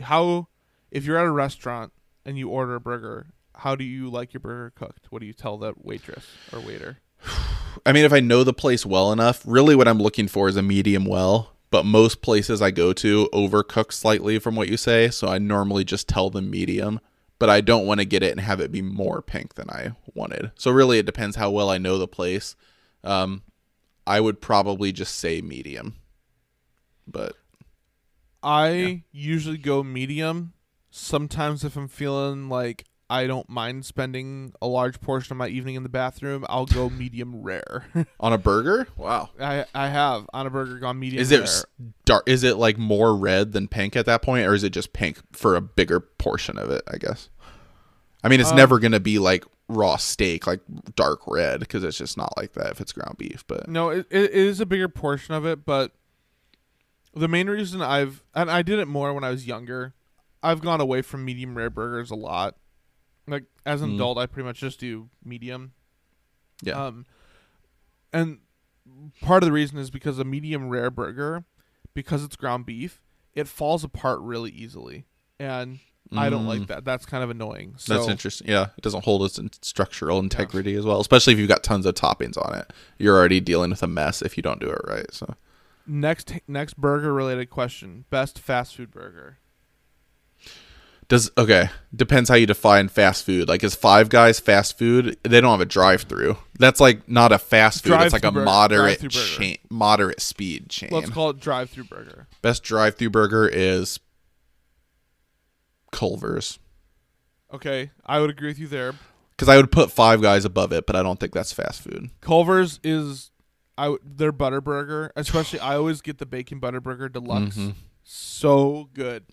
how if you're at a restaurant and you order a burger, how do you like your burger cooked? What do you tell the waitress or waiter? I mean, if I know the place well enough, really what I'm looking for is a medium well. But most places I go to overcook slightly from what you say, so I normally just tell them medium. But I don't want to get it and have it be more pink than I wanted. So really, it depends how well I know the place. Um, I would probably just say medium. But I Yeah. usually go medium. Sometimes if I'm feeling like I don't mind spending a large portion of my evening in the bathroom, I'll go medium rare. On a burger? Wow. I I have on a burger gone medium Is it rare. dark? Is it like more red than pink at that point, or is it just pink for a bigger portion of it? I guess. I mean, it's Um, never gonna be like raw steak, like dark red, because it's just not like that if it's ground beef. But No, it, it is a bigger portion of it, but the main reason I've and I did it more when I was younger. I've gone away from medium rare burgers a lot. Like as an Mm. adult, I pretty much just do medium. yeah, Um, and part of the reason is because a medium rare burger, because it's ground beef, it falls apart really easily, and I don't like Mm. that. That's kind of annoying. So that's interesting. Yeah, it doesn't hold its in- structural integrity as well, especially if you've got tons of toppings on it. You're already dealing with a mess if you don't do it right. So next next burger related question: best fast food burger. does okay depends how you define fast food. Like is Five Guys fast food? They don't have a drive-through. That's like not a fast food. it's like a burger- moderate chain, moderate speed chain. Let's call it drive-through burger. Best drive-through burger is Culver's. Okay, I would agree with you there. Because I would put Five Guys above it, but I don't think that's fast food. Culver's is I w- their butter burger, especially I always get the bacon butter burger deluxe. Mhm. So good.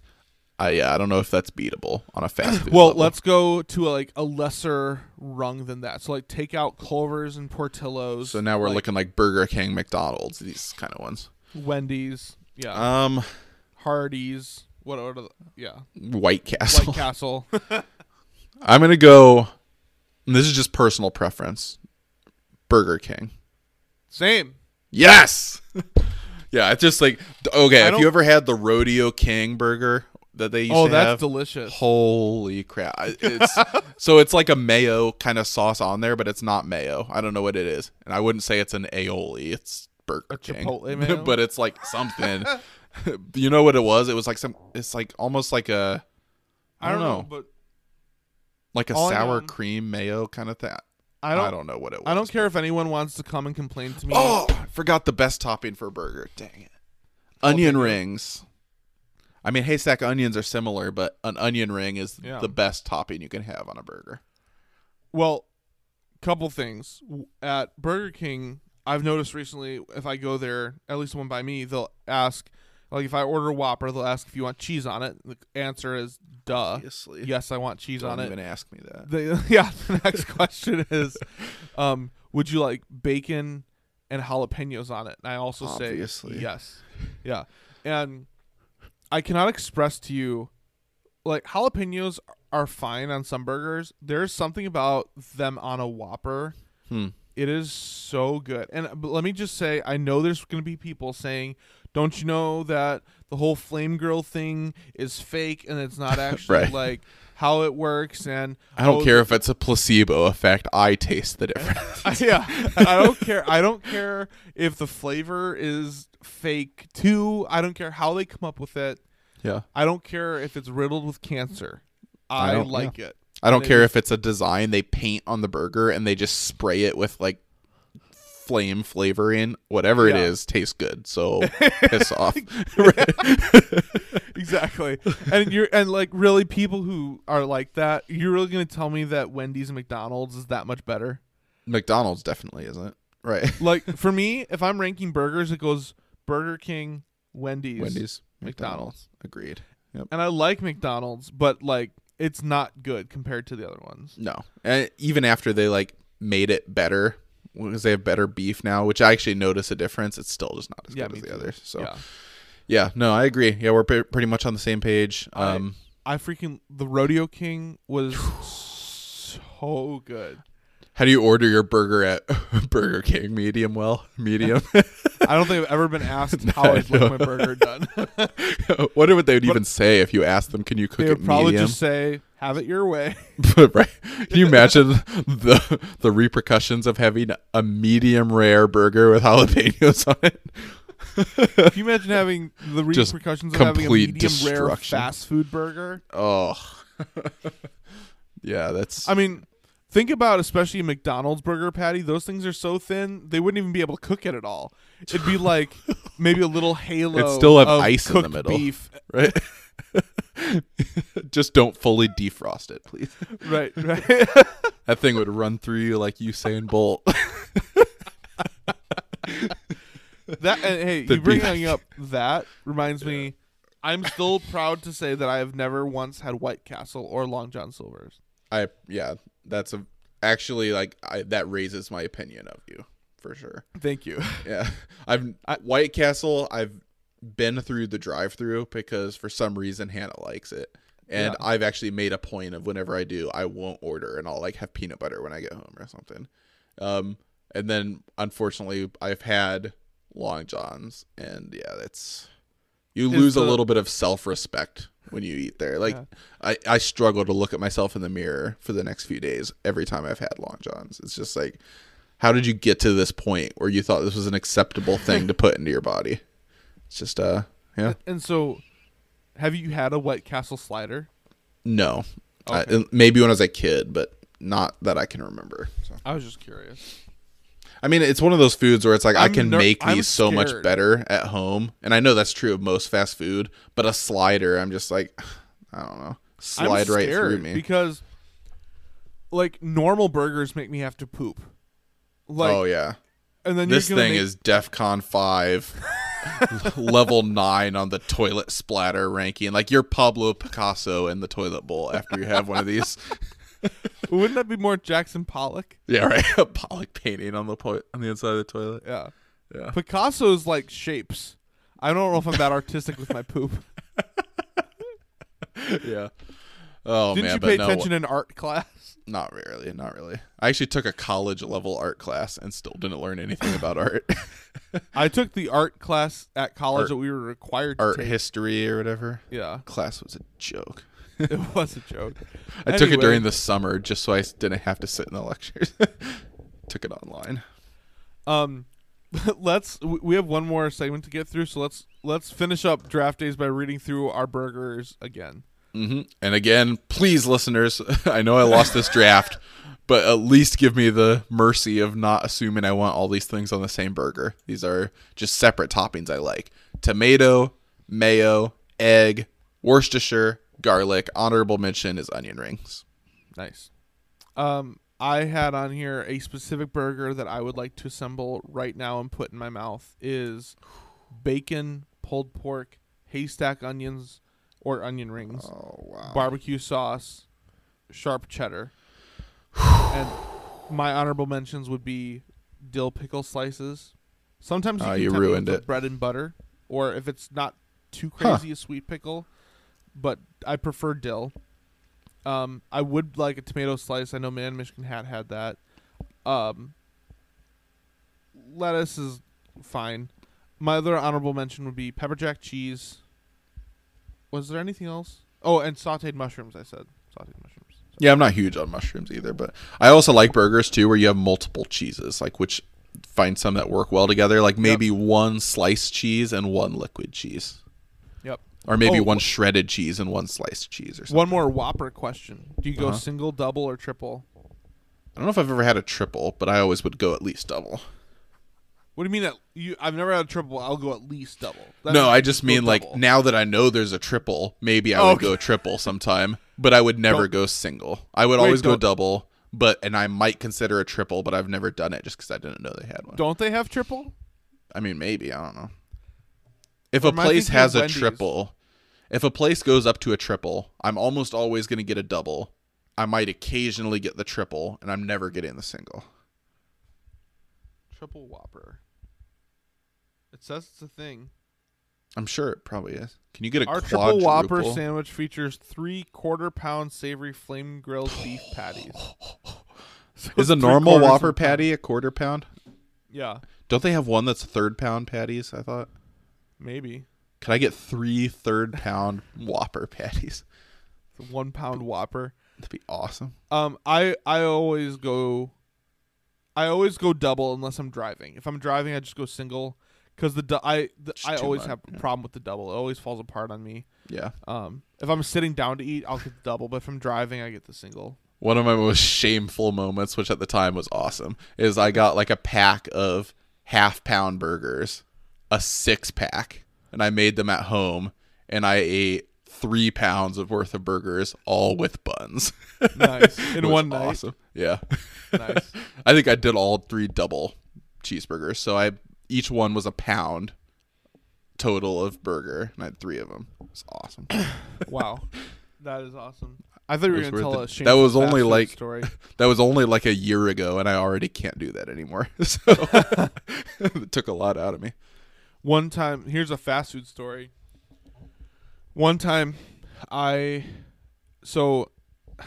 I yeah, I don't know if that's beatable on a fast food. Well, level. let's go to a, like a lesser rung than that. So like take out Culver's and Portillo's. So now we're like looking like Burger King, McDonald's, these kind of ones. Wendy's, yeah, Um, Hardee's, what are the yeah, White Castle. White Castle. I'm gonna go. and this is just personal preference. Burger King. Same. Yes. yeah, it's just like okay. I If don't- you ever had the Rodeo King burger that they used Oh, to that's have, delicious. Holy crap! I- It's so it's like a mayo kind of sauce on there, but it's not mayo. I don't know what it is, and I wouldn't say it's an aioli. It's Burger A King, Chipotle mayo? but it's like something. you know what it was? It was like some. It's like almost like a. I don't know, but like a sour know- cream mayo kind of thing. I don't. I don't know what it was. I don't care if anyone wants to come and complain to me. Oh, I forgot the best topping for a burger. Dang it. Onion rings. I mean, haystack onions are similar, but an onion ring is Yeah. the best topping you can have on a burger. Well, couple things at Burger King. I've noticed recently, if I go there, at least one by me, they'll ask, like, if I order a Whopper, they'll ask if you want cheese on it. The answer is, duh. Obviously. Yes, I want cheese Don't on it. even ask me that. The, yeah, the next question is, um, would you like bacon and jalapenos on it? And I also Obviously. say yes. Yeah. And I cannot express to you like jalapenos are fine on some burgers. There's something about them on a Whopper. Hmm. It is so good. And but let me just say, I know there's going to be people saying, "Don't you know that the whole flame girl thing is fake and it's not actually Right. like how it works?" And I don't oh, care if it's a placebo effect. I taste the difference. yeah, I don't care. I don't care if the flavor is fake too. I don't care how they come up with it. yeah. I don't care if it's riddled with cancer. I I, like it. I don't And care is- if it's a design they paint on the burger and they just spray it with like flame flavoring. Whatever it Yeah. is, tastes good. So piss off. exactly. And you're and like really people who are like that, you're really gonna tell me that Wendy's and McDonald's is that much better? McDonald's definitely isn't. Right. Like for me, if I'm ranking burgers, it goes Burger King, Wendy's, Wendy's, McDonald's. Agreed. Yep. And I like McDonald's, but like it's not good compared to the other ones. No. And even after they like made it better because they have better beef now, which I actually notice a difference, it's still just not as Yeah, good as the too. others. So yeah. Yeah. no, I agree. Yeah, we're pre- pretty much on the same page. I- Um I freaking the Rodeo King was so good. how do you order your burger at Burger King? Medium well? Medium? I don't think I've ever been asked how I'd like my burger done. Wonder what they would even say if you asked them, can you cook it? They would probably medium? just say, "Have it your way." right. Can you imagine the the repercussions of having a medium rare burger with jalapenos on it? Can you imagine having the Just repercussions of having a medium rare fast food burger? Oh. yeah, that's I mean, think about especially a McDonald's burger patty. Those things are so thin they wouldn't even be able to cook it at all. It'd be like maybe a little halo. It'd still have of ice in the middle. Beef. right. Just don't fully defrost it, please. right, right. That thing would run through you like Usain Bolt. that and hey, you The bringing up that reminds me. I'm still proud to say that I have never once had White Castle or Long John Silver's. I yeah, that's a actually like I that raises my opinion of you for sure. Thank you. Yeah, I've White Castle. I've been through the drive-through because for some reason Hannah likes it, and Yeah. I've actually made a point of whenever I do, I won't order, and I'll like have peanut butter when I get home or something. Um, and then unfortunately, I've had Long Johns, and yeah, that's you lose a little bit of self-respect when you eat there. Like Yeah. I, I struggle to look at myself in the mirror for the next few days every time I've had Long Johns. It's just like, how did you get to this point where you thought this was an acceptable thing to put into your body? It's just uh yeah And so, have you had a White Castle slider? no, I- maybe when I was a kid, but not that I can remember. So. I was just curious. I mean, it's one of those foods where it's like I I'm can ner- make these so much better at home, and I know that's true of most fast food. But a slider, I'm just like, I don't know, slide right through me. because, like, normal burgers make me have to poop. Like, oh yeah, and then this thing make- is DefCon five, level nine on the toilet splatter ranking. Like you're Pablo Picasso in the toilet bowl after you have one of these. Wouldn't that be more Jackson Pollock? yeah, right. A Pollock painting on the po- on the inside of the toilet. Yeah. Yeah. Picasso's like shapes. I don't know if I'm that artistic with my poop. Yeah. Oh Didn't man, you pay no, attention in art class? Not really, not really. I actually took a college level art class and still didn't learn anything about art. I took the art class at college Art- that we were required to art take. history or whatever. yeah, Class was a joke. it was a joke. I took it during the summer just so I didn't have to sit in the lectures. took it online. Um, let's. We have one more segment to get through, so let's let's finish up draft days by reading through our burgers again. Hmm And again, please, listeners, I know I lost this draft, but at least give me the mercy of not assuming I want all these things on the same burger. These are just separate toppings I like tomato, mayo, egg, Worcestershire, garlic. Honorable mention is onion rings. Nice. Um, I had on here a specific burger that I would like to assemble right now and put in my mouth is bacon, pulled pork, haystack onions or onion rings, Oh, wow. barbecue sauce, sharp cheddar. and my honorable mentions would be dill pickle slices. Sometimes you, can you ruined it. bread and butter, or if it's not too Huh. crazy, a sweet pickle. But I prefer dill. Um, I would like a tomato slice. I know Man Michigan Hat had that. Um, lettuce is fine. My other honorable mention would be pepper jack cheese. Was there anything else? Oh, and sautéed mushrooms. I said sautéed mushrooms. Yeah, I'm not huge on mushrooms either, but I also like burgers too where you have multiple cheeses, like which find some that work well together, like maybe one sliced cheese and one liquid cheese. Yep. Or maybe Oh, one shredded cheese and one sliced cheese or something. One more Whopper question: Do you go Uh-huh. single, double, or triple? I don't know if I've ever had a triple, but I always would go at least double. What do you mean that you? I've never had a triple. I'll go at least double. That no, means I just go mean like double. now that I know there's a triple, maybe I would okay. go triple sometime, but I would never Don't- go single. I would Wait, always go don't- double, but and I might consider a triple, but I've never done it just because I didn't know they had one. Don't they have triple? I mean, maybe I don't know. If Or a am I place thinking of has a Wendy's? triple, if a place goes up to a triple, I'm almost always going to get a double. I might occasionally get the triple, and I'm never getting the single. Triple Whopper. It says it's a thing. I'm sure it probably is. Can you get a Our triple Whopper quadruple? sandwich features three quarter pound savory flame grilled beef patties. So Is a normal Whopper of patty a quarter pound? Yeah, Don't they have one that's third pound patties? I thought. maybe. Could I get three third pound Whopper patties? The one pound Whopper. That'd be awesome. Um, I I always go, I always go double unless I'm driving. If I'm driving, I just go single, because the, du- I the, I always much, have a yeah. problem with the double. It always falls apart on me. Yeah. Um, if I'm sitting down to eat, I'll get the double. But if I'm driving, I get the single. One of my most shameful moments, which at the time was awesome, is I got like a pack of half pound burgers, a six pack, and I made them at home, and I ate three pounds of worth of burgers, all with buns. Nice. In one night. Awesome. Yeah. Nice. I think I did all three double cheeseburgers. So I each one was a pound total of burger, and I had three of them. It was awesome. Wow. That is awesome. I thought you were It was going to tell a That was only like- story. that was only like a year ago, and I already can't do that anymore. So it took a lot out of me. One time, here's a fast food story. One time, I so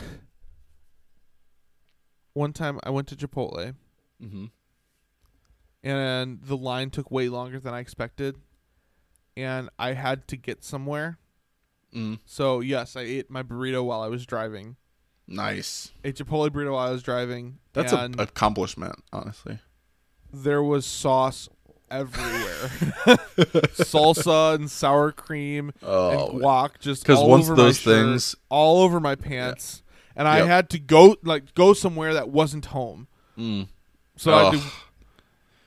one time I went to Chipotle hmm and the line took way longer than I expected, and I had to get somewhere. Mm, So yes, I ate my burrito while I was driving. nice. Ate Chipotle burrito while I was driving. That's an accomplishment, honestly. there was sauce everywhere, salsa and sour cream Oh, and guac just 'Cause all once over those shirt, things- all over my pants, and I Yep. had to go like go somewhere that wasn't home. mm, So I had to,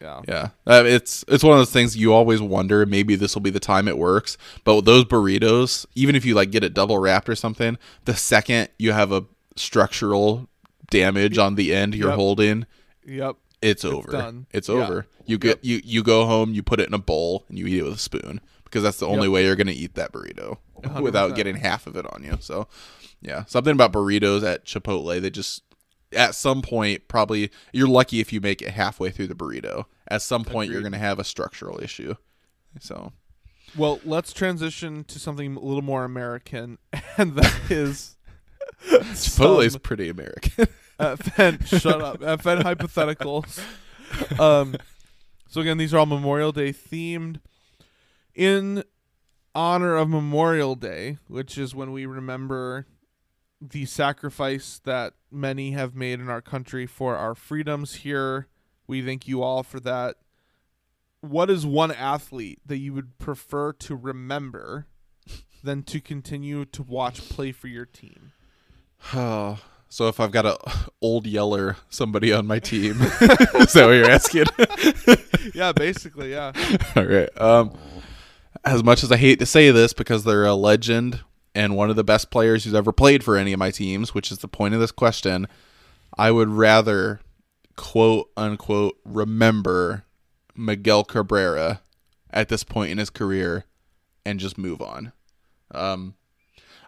yeah, yeah. Uh, it's it's one of those things you always wonder. Maybe this will be the time it works. But those burritos, even if you like get it double wrapped or something, the second you have a structural damage on the end you're Yep. holding, yep, it's over. done. It's Yeah. over. You get you you go home, you put it in a bowl, and you eat it with a spoon because that's the only Yep. way you're gonna eat that burrito 100%. without getting half of it on you. So, yeah, something about burritos at Chipotle. They just at some point probably you're lucky if you make it halfway through the burrito. At some point you're gonna have a structural issue. So Well, let's transition to something a little more American, and that is Chipotle's some- pretty American. uh, Fen, shut up. Uh, FN hypotheticals. Um, so again, these are all Memorial Day themed. In honor of Memorial Day, which is when we remember the sacrifice that many have made in our country for our freedoms here, we thank you all for that. What is one athlete that you would prefer to remember than to continue to watch play for your team? Oh, so if I've got a old yeller somebody on my team, is that what you're asking? yeah, basically, yeah. All right. Um, as much as I hate to say this because they're a legend and one of the best players who's ever played for any of my teams, which is the point of this question, I would rather quote unquote remember Miguel Cabrera at this point in his career and just move on. Um,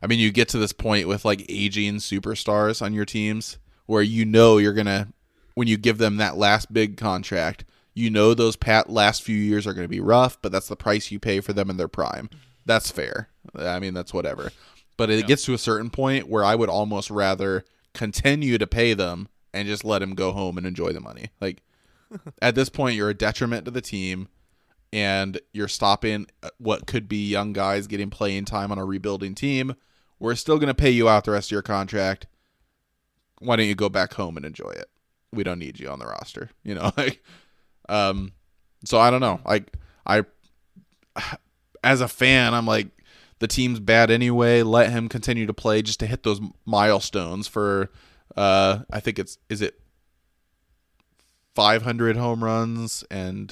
I mean, you get to this point with like aging superstars on your teams where you know you're gonna when you give them that last big contract, you know those pat last few years are gonna be rough, but that's the price you pay for them in their prime. That's fair. I mean, that's whatever. But it gets to a certain point where I would almost rather continue to pay them and just let him go home and enjoy the money. Like at this point, you're a detriment to the team and you're stopping uh, what could be young guys getting playing time on a rebuilding team. We're still going to pay you out the rest of your contract. Why don't you go back home and enjoy it? We don't need you on the roster, you know. Like, um, so I don't know. Like, I, as a fan, I'm like, the team's bad anyway. Let him continue to play just to hit those milestones for. Uh, I think it's is it 500 home runs and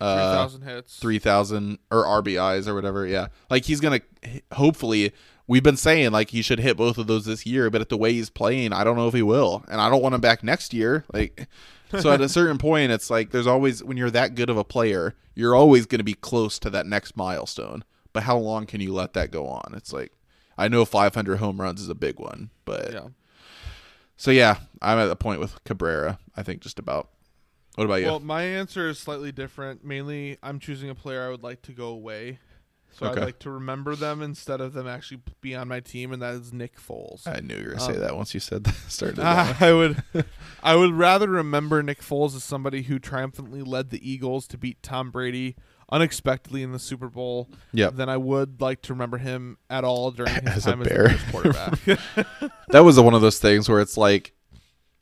uh, 3,000 hits. 3000 or RBIs or whatever. Yeah. Like he's going to hopefully we've been saying like he should hit both of those this year, but at the way he's playing, I don't know if he will. And I don't want him back next year. Like so at a certain point it's like there's always when you're that good of a player, you're always going to be close to that next milestone. But how long can you let that go on? It's like I know 500 home runs is a big one, but Yeah. so yeah, I'm at the point with Cabrera. I think just about. What about you? Well, my answer is slightly different. Mainly, I'm choosing a player I would like to go away. So Okay. I'd like to remember them instead of them actually be on my team, and that is Nick Foles. I knew you were gonna say Um, that once you said that. Started. that. I would, I would rather remember Nick Foles as somebody who triumphantly led the Eagles to beat Tom Brady unexpectedly in the Super Bowl Yep. than I would like to remember him at all during his As a time as Bear. the Bears quarterback. that was one of those things where it's like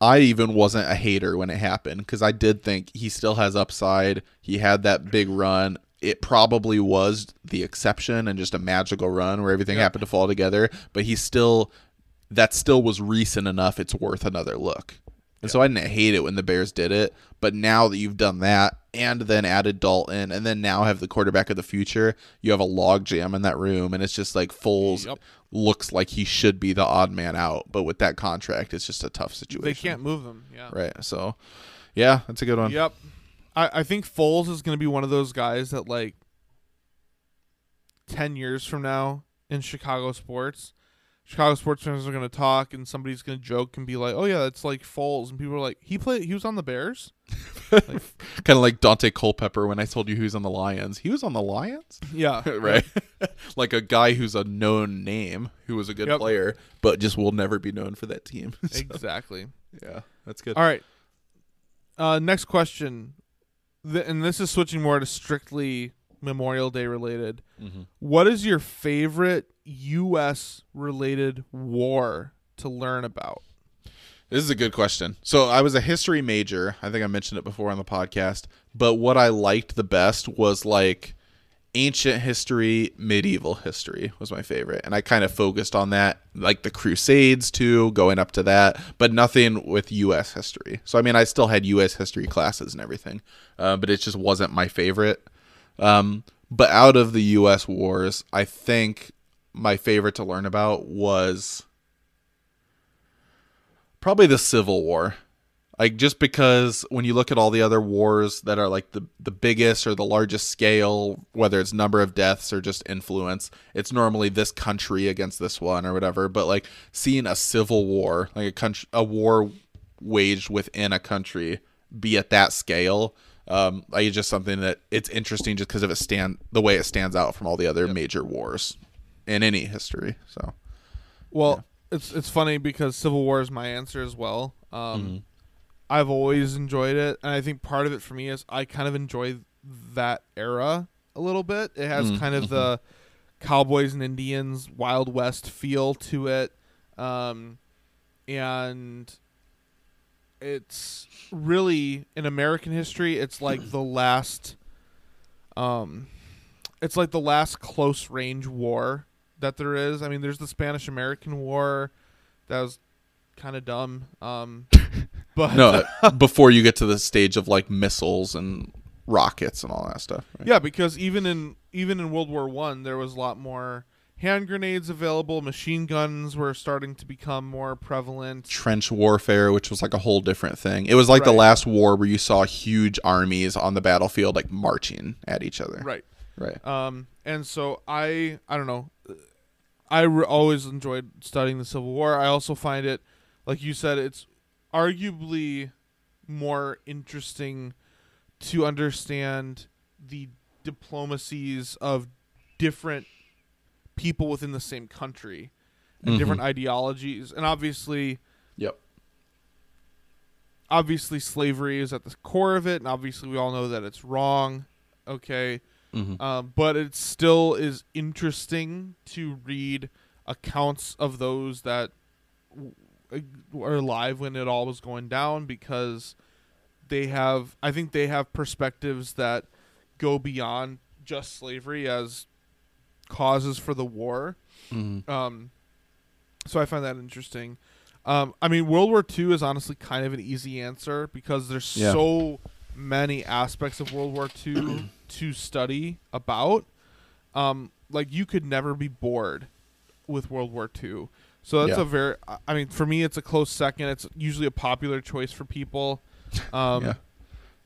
I even wasn't a hater when it happened because I did think he still has upside. He had that big run. It probably was the exception and just a magical run where everything Yeah. happened to fall together, but he still that still was recent enough it's worth another look. And so I didn't hate it when the Bears did it, but now that you've done that and then added Dalton and then now have the quarterback of the future, you have a log jam in that room and it's just like Foles Yep. looks like he should be the odd man out, but with that contract it's just a tough situation. They can't move him. Yeah. Right. So yeah, that's a good one. Yep. I, I think Foles is going to be one of those guys that like 10 years from now in Chicago sports, Chicago sports fans are going to talk and somebody's going to joke and be like, "Oh yeah, that's like Foles." And people are like, "He played he was on the Bears?" kind of like Daunte Culpepper when I told you he was on the Lions. He was on the Lions? Yeah. right. like a guy who's a known name, who was a good Yep. player, but just will never be known for that team. So, Exactly. yeah, that's good. All right. Uh, next question, Th- and this is switching more to strictly Memorial Day related. Mhm. What is your favorite U.S. related war to learn about? This is a good question. So I was a history major. I think I mentioned it before on the podcast. But what I liked the best was like ancient history, medieval history was my favorite. And I kind of focused on that, like the Crusades too, going up to that, but nothing with U.S. history. So I mean, I still had U.S. history classes and everything, uh, but it just wasn't my favorite. Um, but out of the U.S. wars, I think my favorite to learn about was probably the Civil War. Like just because when you look at all the other wars that are like the the biggest or the largest scale, whether it's number of deaths or just influence, it's normally this country against this one or whatever. But like seeing a civil war, like a country, a war waged within a country, be at that scale, um, like it's just something that it's interesting just because of it stand the way it stands out from all the other major wars in any history. So Well, it's it's funny because Civil War is my answer as well. Um, I've always enjoyed it, and I think part of it for me is I kind of enjoy that era a little bit. It has Mm, kind of the cowboys and Indians Wild West feel to it, um, and it's really in American history. It's like the last, um, it's like the last close range war that there is. I mean, there's the Spanish American War that was kind of dumb. Um, but no, before you get to the stage of like missiles and rockets and all that stuff. right? yeah, because even in even in World War One, there was a lot more hand grenades available. Machine guns were starting to become more prevalent. Trench warfare, which was like a whole different thing. It was like the last war where you saw huge armies on the battlefield, like marching at each other. Right. Right. Um, and so I I don't know. I re- always enjoyed studying the Civil War. I also find it, like you said, it's arguably more interesting to understand the diplomacies of different people within the same country and Mhm. different ideologies. And obviously, Yep. obviously, slavery is at the core of it, and obviously, we all know that it's wrong. Okay. Mhm. um, but it still is interesting to read accounts of those that w- were alive when it all was going down because they have i think they have perspectives that go beyond just slavery as causes for the war Mhm. um, so I find that interesting. Um, I mean, World War II is honestly kind of an easy answer because there's Yeah. so many aspects of World War II to study about. Um, like you could never be bored with World War II. So that's Yeah. a very. I- mean, for me, it's a close second. It's usually a popular choice for people. Um, Yeah.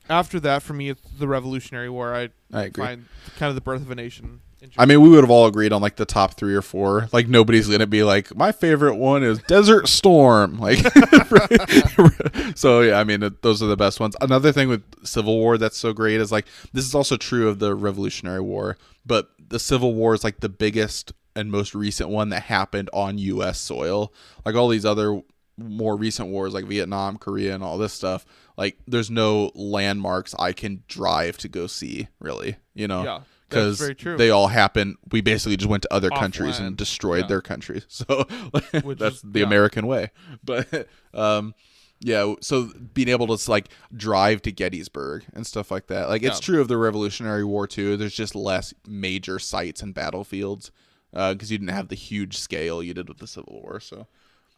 After that, for me, it's the Revolutionary War. I I agree. find kind of the birth of a nation. I mean, we would have all agreed on like the top three or four. Like nobody's gonna be like, my favorite one is Desert Storm. Like, so yeah, I mean, those are the best ones. Another thing with Civil War that's so great is like this is also true of the Revolutionary War, but the Civil War is like the biggest and most recent one that happened on U.S. soil. Like all these other more recent wars, like Vietnam, Korea, and all this stuff. Like, there's no landmarks I can drive to go see. Really, you know Yeah, because they all happen. We basically just went to other Off countries land. and destroyed Yeah. their countries. So that's is- the yeah. American way. But um, yeah. So being able to like drive to Gettysburg and stuff like that, like it's true of the Revolutionary War too. There's just less major sites and battlefields because you didn't have the huge scale you did with the Civil War. So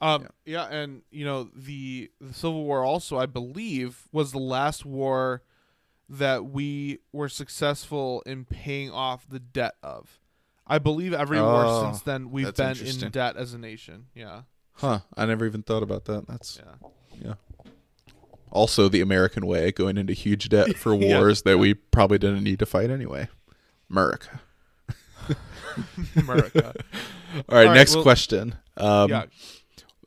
Um, yeah. and you know the the Civil War also, I believe, was the last war that we were successful in paying off the debt of. I believe every war Oh, since then we've been in debt as a nation. Yeah, Huh. I never even thought about that. That's yeah. yeah. Also the American way, going into huge debt for Yeah. wars that we probably didn't need to fight anyway. America. America. All right, right, next well- question. Um yeah,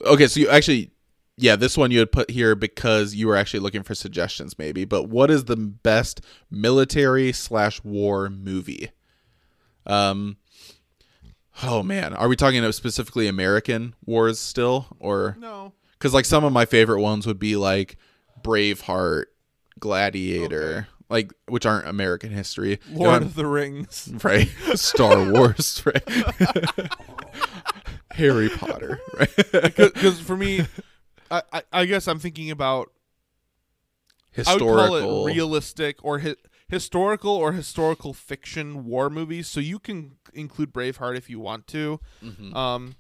Okay, so you actually, yeah, this one you had put here because you were actually looking for suggestions, maybe. But what is the best military slash war movie? Um, oh man, are we talking about specifically American wars still, or no. because like some of my favorite ones would be like Braveheart, Gladiator. Like which aren't American history. Lord Um, of the Rings. right? Star Wars, right? Harry Potter, right? Because for me, I, I I guess I'm thinking about I would call Historical. it realistic or hi- historical or historical fiction war movies. So you can include Braveheart if you want to. Mhm. Um,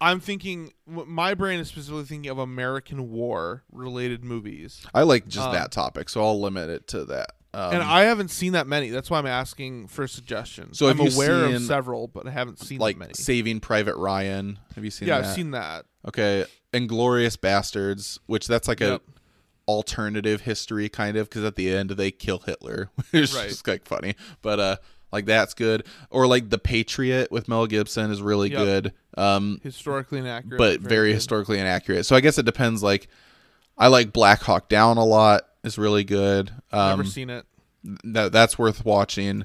I'm thinking my brain is specifically thinking of American war related movies, I like just Um, that topic, so I'll limit it to that. Um, and I haven't seen that many. That's why I'm asking for suggestions. So I'm aware of several, but I haven't seen like that many. Saving Private Ryan. Have you seen that? yeah, that? I've seen that. Okay, Inglourious Basterds, which that's like Yep. a alternative history kind of because at the end they kill Hitler, which is Right. just like funny. But uh, like that's good. Or like The Patriot with Mel Gibson is really Yep. good. Um, Historically inaccurate, but very good. historically inaccurate. So I guess it depends. Like, I like Black Hawk Down a lot. Is really good. Um, Never seen it. that that's worth watching.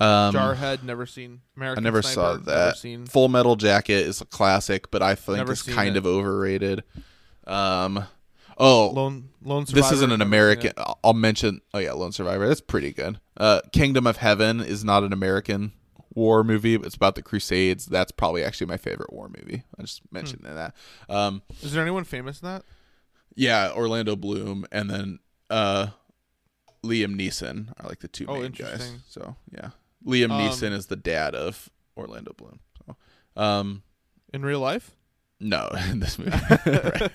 Um, Jarhead, never seen. American I never Sniper, saw Never that. seen. Full Metal Jacket is a classic, but I think Never it's kind it. of overrated. Um, oh, Lone Lone Survivor. this isn't an American. it. I'll- mention. Oh yeah, Lone Survivor. That's pretty good. Uh, Kingdom of Heaven is not an American war movie. But it's about the Crusades. That's probably actually my favorite war movie. I just Hmm. mentioned that. Um, Is there anyone famous in that? yeah, Orlando Bloom, and then uh, Liam Neeson are like the two Oh, main guys. So yeah, Liam Um, Neeson is the dad of Orlando Bloom. So, um, In real life? No, in this movie.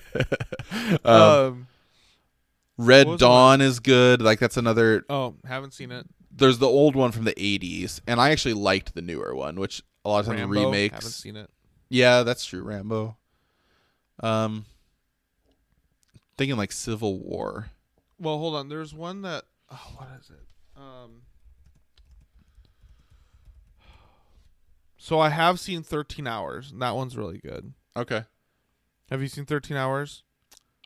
um, Um, Red what was the Dawn is good. Like that's another. oh, haven't seen it. There's the old one from the '80s, and I actually liked the newer one, which a lot of times Rambo, remakes. Haven't seen it. Yeah, that's true. Rambo. Um, thinking like Civil War. Well, hold on. There's one that. Oh, what is it? Um. So I have seen 13 Hours, and that one's really good. Okay. Have you seen 13 Hours?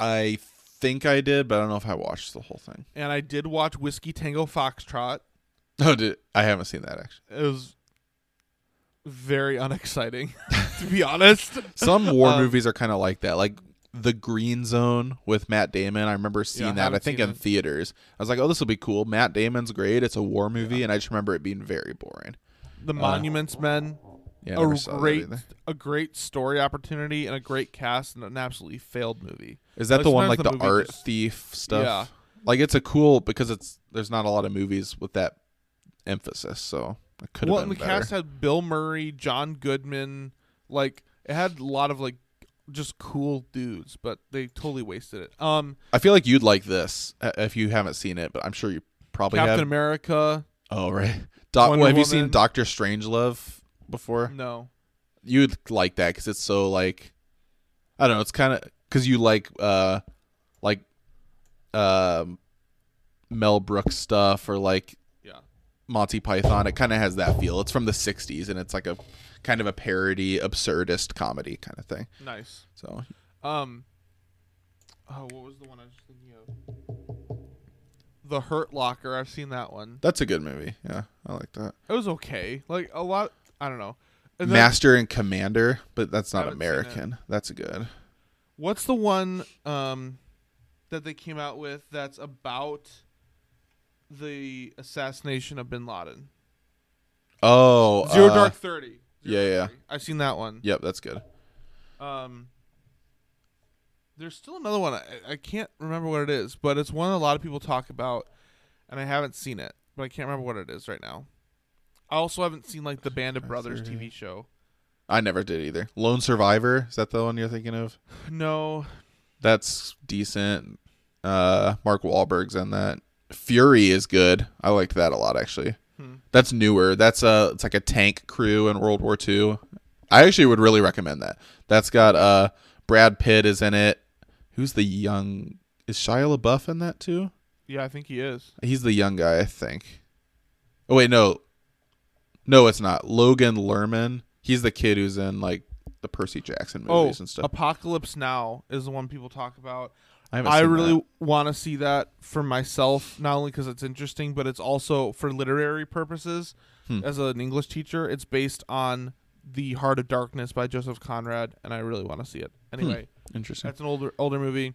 I think I did, but I don't know if I watched the whole thing. And I did watch Whiskey Tango Foxtrot. Oh, did I haven't seen that actually. It was very unexciting, to be honest. Some war Um, movies are kind of like that, like The Green Zone with Matt Damon. I remember seeing I that. I think in it. theaters. I was like, "Oh, this will be cool." Matt Damon's great. It's a war movie, and I just remember it being very boring. The Monuments Men. Yeah, a great, a great story opportunity and a great cast and an absolutely failed movie. Is that like, the one like the the, art just- thief stuff? Yeah. Like it's a cool because it's there's not a lot of movies with that emphasis, so it could have Well, been and the better. cast had Bill Murray, John Goodman. Like it had a lot of like just cool dudes, but they totally wasted it. Um, I feel like you'd like this uh, if you haven't seen it, but I'm sure you probably Captain have. America. Oh right. Wonder well, have you seen Woman. Doctor Strangelove before? No, You would like that because it's so like, I don't know. It's kind of because you like uh, like, um, Mel Brooks stuff or like yeah. Monty Python. It kind of has that feel. It's from the '60s and it's like a kind of a parody, absurdist comedy kind of thing. Nice. So Um. Oh, what was the one I was thinking of? The Hurt Locker. I've seen that one. that's a good movie. Yeah, I like that. It was okay. Like a lot. I don't know. And then- Master and Commander, but that's not. American. That's good. What's the one um that they came out with that's about the assassination of Bin Laden? Oh, Zero uh, Dark Thirty. Zero yeah, Dark yeah. 30. I've seen that one. Yep, that's good. Um, there's still another one. I, I can't remember what it is, but it's one a lot of people talk about, and I haven't seen it, but I can't remember what it is right now. I also haven't seen like the Band of Brothers TV show. I never did either. Lone Survivor is that the one you're thinking of? No, That's decent. Uh, Mark Wahlberg's in that. Fury is good. I liked that a lot actually. Hmm. That's newer. That's a it's like a tank crew in World War II. I actually would really recommend that. That's got uh Brad Pitt is in it. Who's the young? Is Shia LaBeouf in that too? yeah, I think he is. He's the young guy, I think. Oh wait, no, no, it's not. Logan Lerman. He's the kid who's in like the Percy Jackson Oh, movies and stuff. Apocalypse Now is the one people talk about. I, I really want to see that for myself, not only because it's interesting, but it's also for literary purposes. Hmm. As an English teacher, it's based on The Heart of Darkness by Joseph Conrad, and I really want to see it. Anyway, interesting. that's an older older movie.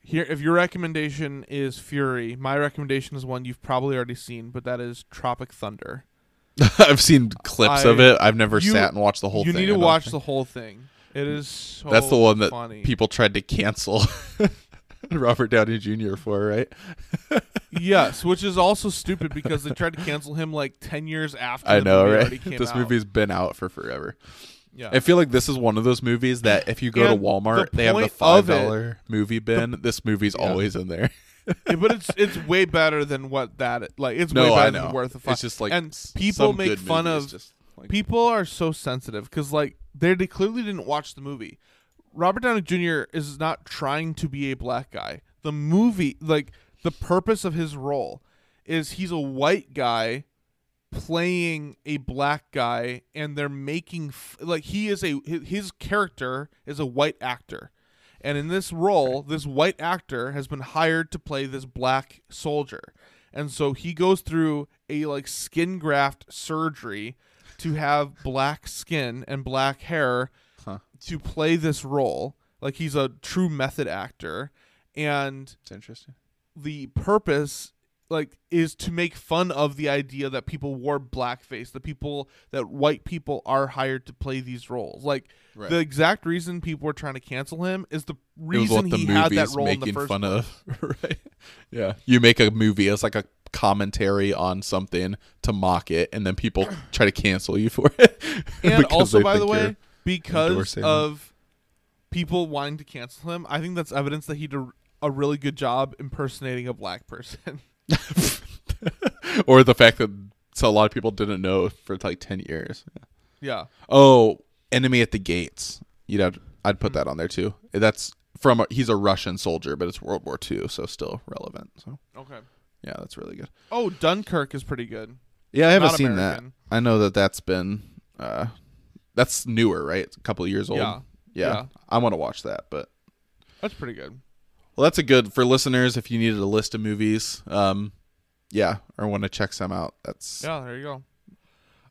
Here, if your recommendation is Fury, my recommendation is one you've probably already seen, but that is Tropic Thunder. I've seen clips of it. I've never you- sat and watched the whole thing. you thing. need I to don't watch think. the whole thing. It is so That's the one that funny. people tried to cancel Robert Downey Jr. for, right? yes, which is also stupid because they tried to cancel him like ten years after. I the know, movie right? already came This out. movie's been out for forever. yeah. I feel like this is one of those movies that if you go And to Walmart, the they have the point five of it- dollar movie bin. this movie's always in there. Yeah, but it's it's way better than what that like. It's no, way better I than worth the five. It's just like and people make fun of just, like, people are so sensitive because like they they clearly didn't watch the movie. Robert Downey Jr. is not trying to be a black guy. The movie, like the purpose of his role, is he's a white guy playing a black guy, and they're making f- like he is a his character is a white actor, and in this role, this white actor has been hired to play this black soldier, and so he goes through a like skin graft surgery to have black skin and black hair Huh. to play this role. Like he's a true method actor, and it's interesting. the purpose like is to make fun of the idea that people wore blackface the people that white people are hired to play these roles like Right. the exact reason people were trying to cancel him is the reason what the he had that role in making the first fun place. of. right. Yeah. You make a movie as like a commentary on something to mock it, and then people try to cancel you for it. and also by the way because of people wanting to cancel him i think that's evidence that he did a really good job impersonating a black person or the fact that so a lot of people didn't know for like 10 years. yeah Oh, Enemy at the Gates. You'd have, I'd put that on there too. That's from a, he's a Russian soldier, but it's World War II, so still relevant. So okay yeah, that's really good. oh dunkirk is pretty good Yeah, I haven't Not seen American. that. I know that that's been uh that's newer, right? It's a couple of years old. Yeah. Yeah. Yeah. I want to watch that, but that's pretty good well, that's a good for listeners if you needed a list of movies. Um yeah, or want to check some out. That's Yeah, there you go.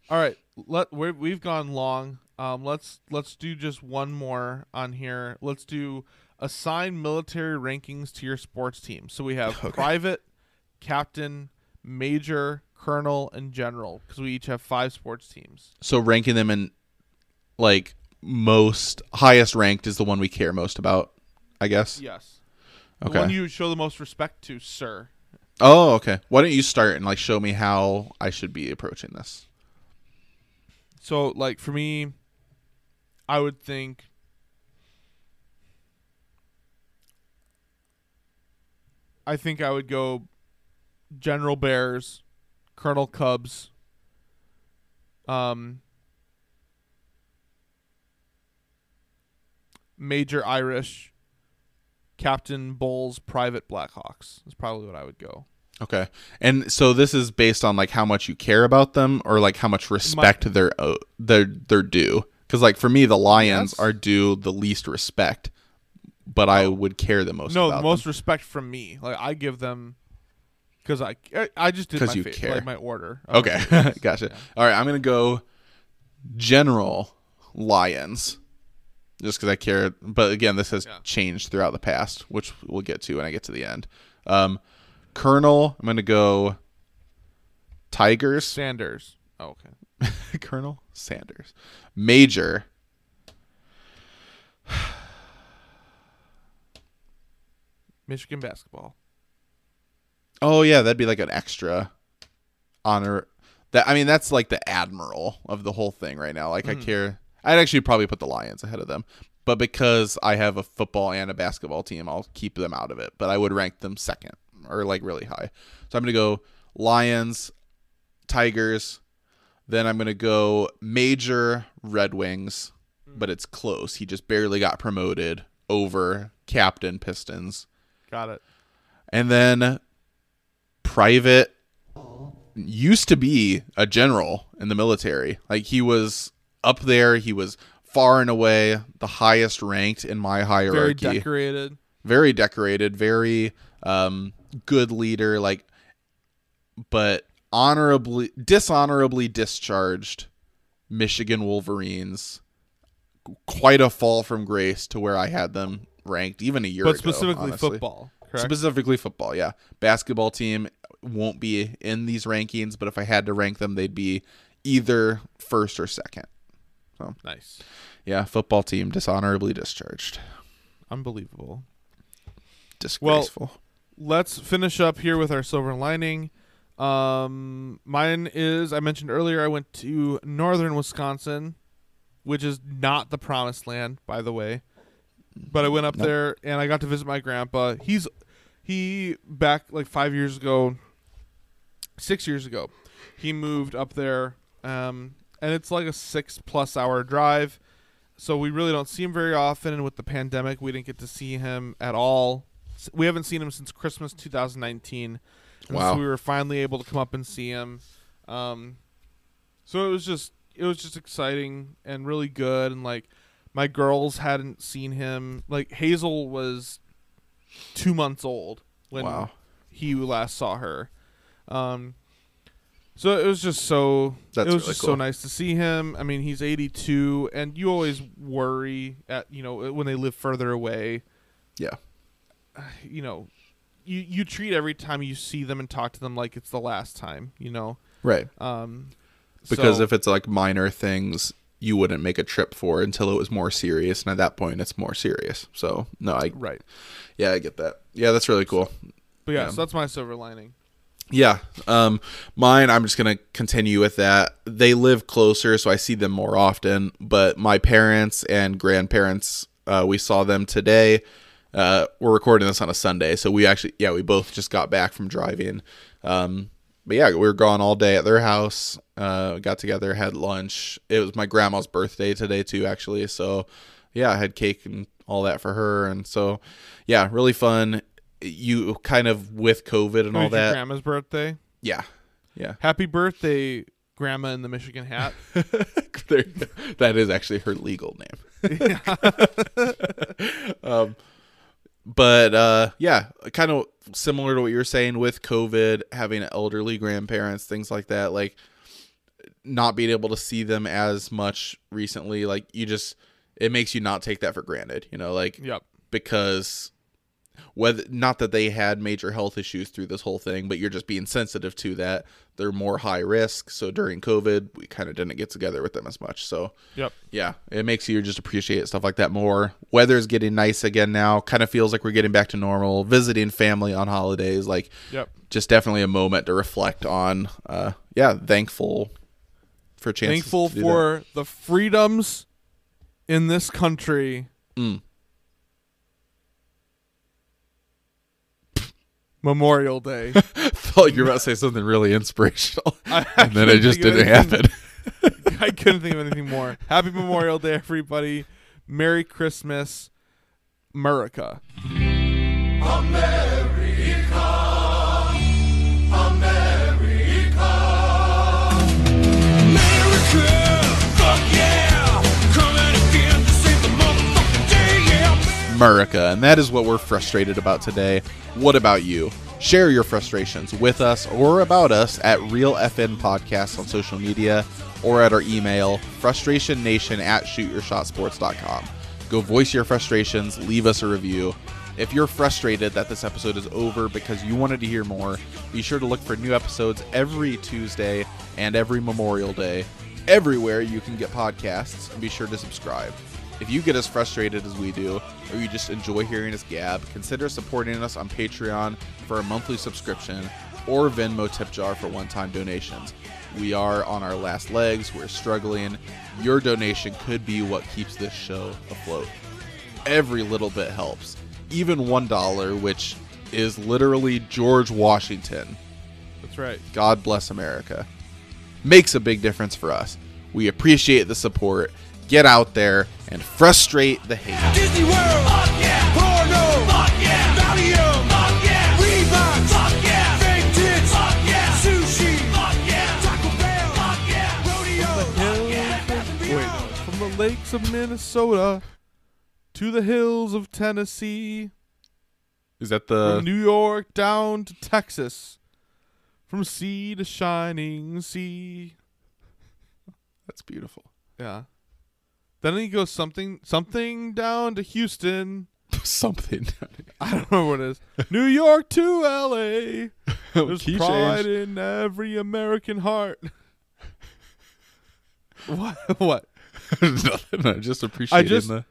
All right, let we're, we've gone long. Um, let's let's do just one more on here. Let's do assign military rankings to your sports team. So we have Okay. private, captain, major, colonel, and general because we each have five sports teams. so ranking them in like most highest ranked is the one we care most about, I guess. Yes. The Okay. one you show the most respect to, sir. Oh, okay. Why don't you start and like show me how I should be approaching this? So, like for me, I would think I think I would go General Bears, Colonel Cubs, um, Major Irish, Captain Bulls, Private Blackhawks. Is probably what I would go. Okay. And so this is based on like how much you care about them or like how much respect they're uh, they're they're due. Cuz like for me the Lions Yes. are due the least respect, but I would care the most no, the most them. respect from me. Like I give them because I I- I just did my you fa- care. like my order. Okay. gotcha. Yeah. All right, I'm going to go General Lions. Just cuz I care, but again this has Yeah. changed throughout the past, which we'll get to when I get to the end. Um Colonel, I'm going to go Tigers. Sanders. Oh, okay. Colonel Sanders. Major. Michigan basketball. Oh yeah, that'd be like an extra honor. That I mean, that's like the admiral of the whole thing right now. Like I Mhm. care. I'd actually probably put the Lions ahead of them. But because I have a football and a basketball team, I'll keep them out of it. But I would rank them second or like really high. So I'm going to go Lions, Tigers, then I'm going to go Major Red Wings, hmm. but it's close. He just barely got promoted over Captain Pistons. Got it. And then Private used to be a general in the military. Like he was up there, he was far and away the highest ranked in my hierarchy. Very decorated. very decorated, very um good leader like but honorably dishonorably discharged Michigan Wolverines quite a fall from grace to where I had them ranked even a year But ago. specifically honestly. football. Correct. Specifically football, yeah. Basketball team won't be in these rankings, but if I had to rank them, they'd be either first or second. Nice. Yeah, football team dishonorably discharged. Unbelievable. Disgraceful. let's finish up here with our silver lining. Um, mine is I mentioned earlier I went to northern Wisconsin, which is not the promised land, by the way. But I went up Nope. there and I got to visit my grandpa. He's he back like five years ago, six years ago, he moved up there. Um, and it's like a six plus hour drive. So we really don't see him very often. And with the pandemic, we didn't get to see him at all. We haven't seen him since Christmas 2019. And Wow. So we were finally able to come up and see him. Um, so it was just it was just exciting and really good. And like my girls hadn't seen him. Like Hazel was two months old when wow. he last saw her. Um, so it was just so That's it was really just so nice to see him. I mean, he's 82, and you always worry at you know when they live further away. Yeah. You know, you you treat every time you see them and talk to them like it's the last time. You know, Right. um, Because so- if it's like minor things, you wouldn't make a trip for until it was more serious, and at that point, it's more serious. So no, I right, yeah, I get that. Yeah, that's really cool. but yeah, Yeah. so that's my silver lining. Yeah. Um mine I'm just to continue with that. They live closer so I see them more often, but my parents and grandparents uh we saw them today. Uh we're recording this on a Sunday, so we actually yeah, we both just got back from driving. Um but yeah, we were gone all day at their house. Uh got together, had lunch. It was my grandma's birthday today too actually. So yeah, I had cake and all that for her and so yeah, really fun. You kind of with COVID and all that. grandma's birthday. Yeah. Yeah. Happy birthday, grandma in the Michigan hat. There- that is actually her legal name. um, but uh, yeah, kind of similar to what you were saying with COVID, having elderly grandparents, things like that, like not being able to see them as much recently, like you just, it makes you not take that for granted, you know, like yep. because whether not that they had major health issues through this whole thing, but you're just being sensitive to that. They're more high risk. So during COVID, we kind of didn't get together with them as much. So Yep. yeah, it makes you just appreciate stuff like that more. Weather's getting nice again now. Kind of feels like we're getting back to normal. Visiting family on holidays, like Yep. just definitely a moment to reflect on. Uh, yeah, thankful for chances. Thankful for the freedoms in this country. Mm. Memorial Day. Felt like you were about to say something really inspirational, I and then it just didn't anything- happen. I couldn't think of anything more. Happy Memorial Day, everybody. Merry Christmas, America. America, and that is what we're frustrated about today. What about you? Share your frustrations with us or about us at Real FN Podcast on social media or at our email, frustrationnation at shootyourshotsports.com. Go voice your frustrations, leave us a review. If you're frustrated that this episode is over because you wanted to hear more, be sure to look for new episodes every Tuesday and every Memorial Day, everywhere you can get podcasts, be sure to subscribe. If you get as frustrated as we do, or you just enjoy hearing us gab, consider supporting us on Patreon for a monthly subscription. or Venmo tip jar for one time donations. We are on our last legs, we're struggling. Your donation could be what keeps this show afloat. Every little bit helps. Even $1, which is literally George Washington. That's right. God bless America. Makes a big difference for us. We appreciate the support. Get out there and frustrate the hate. Disney World. Fuck yeah. Porno. Fuck yeah. Valium. Fuck yeah. Reebok. Fuck yeah. Fake tits. Fuck yeah. Sushi. Fuck yeah. Taco Bell. Fuck yeah. Rodeo. Fuck yeah. Bath and Wait, no, from the lakes of Minnesota to the hills of Tennessee, Is that the from New York down to Texas, from sea to shining sea. That's beautiful. Yeah. Then he goes something something down to Houston. Something. I don't know what it is. New York to L.A. There's Key pride change. in every American heart. what? What? Nothing. I just appreciate just- the.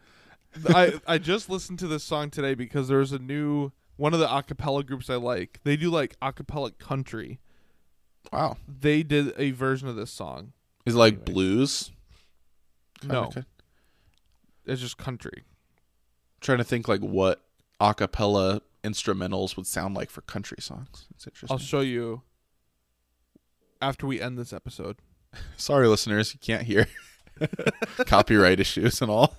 I I just listened to this song today because there's a new one of the acapella groups I like. They do like acapella country. Wow. They did a version of this song. Is it like Anyway. blues? No, ki- it's just country. trying to think like what a cappella instrumentals would sound like for country songs. It's interesting. I'll show you after we end this episode. Sorry, listeners, you can't hear. Copyright issues and all.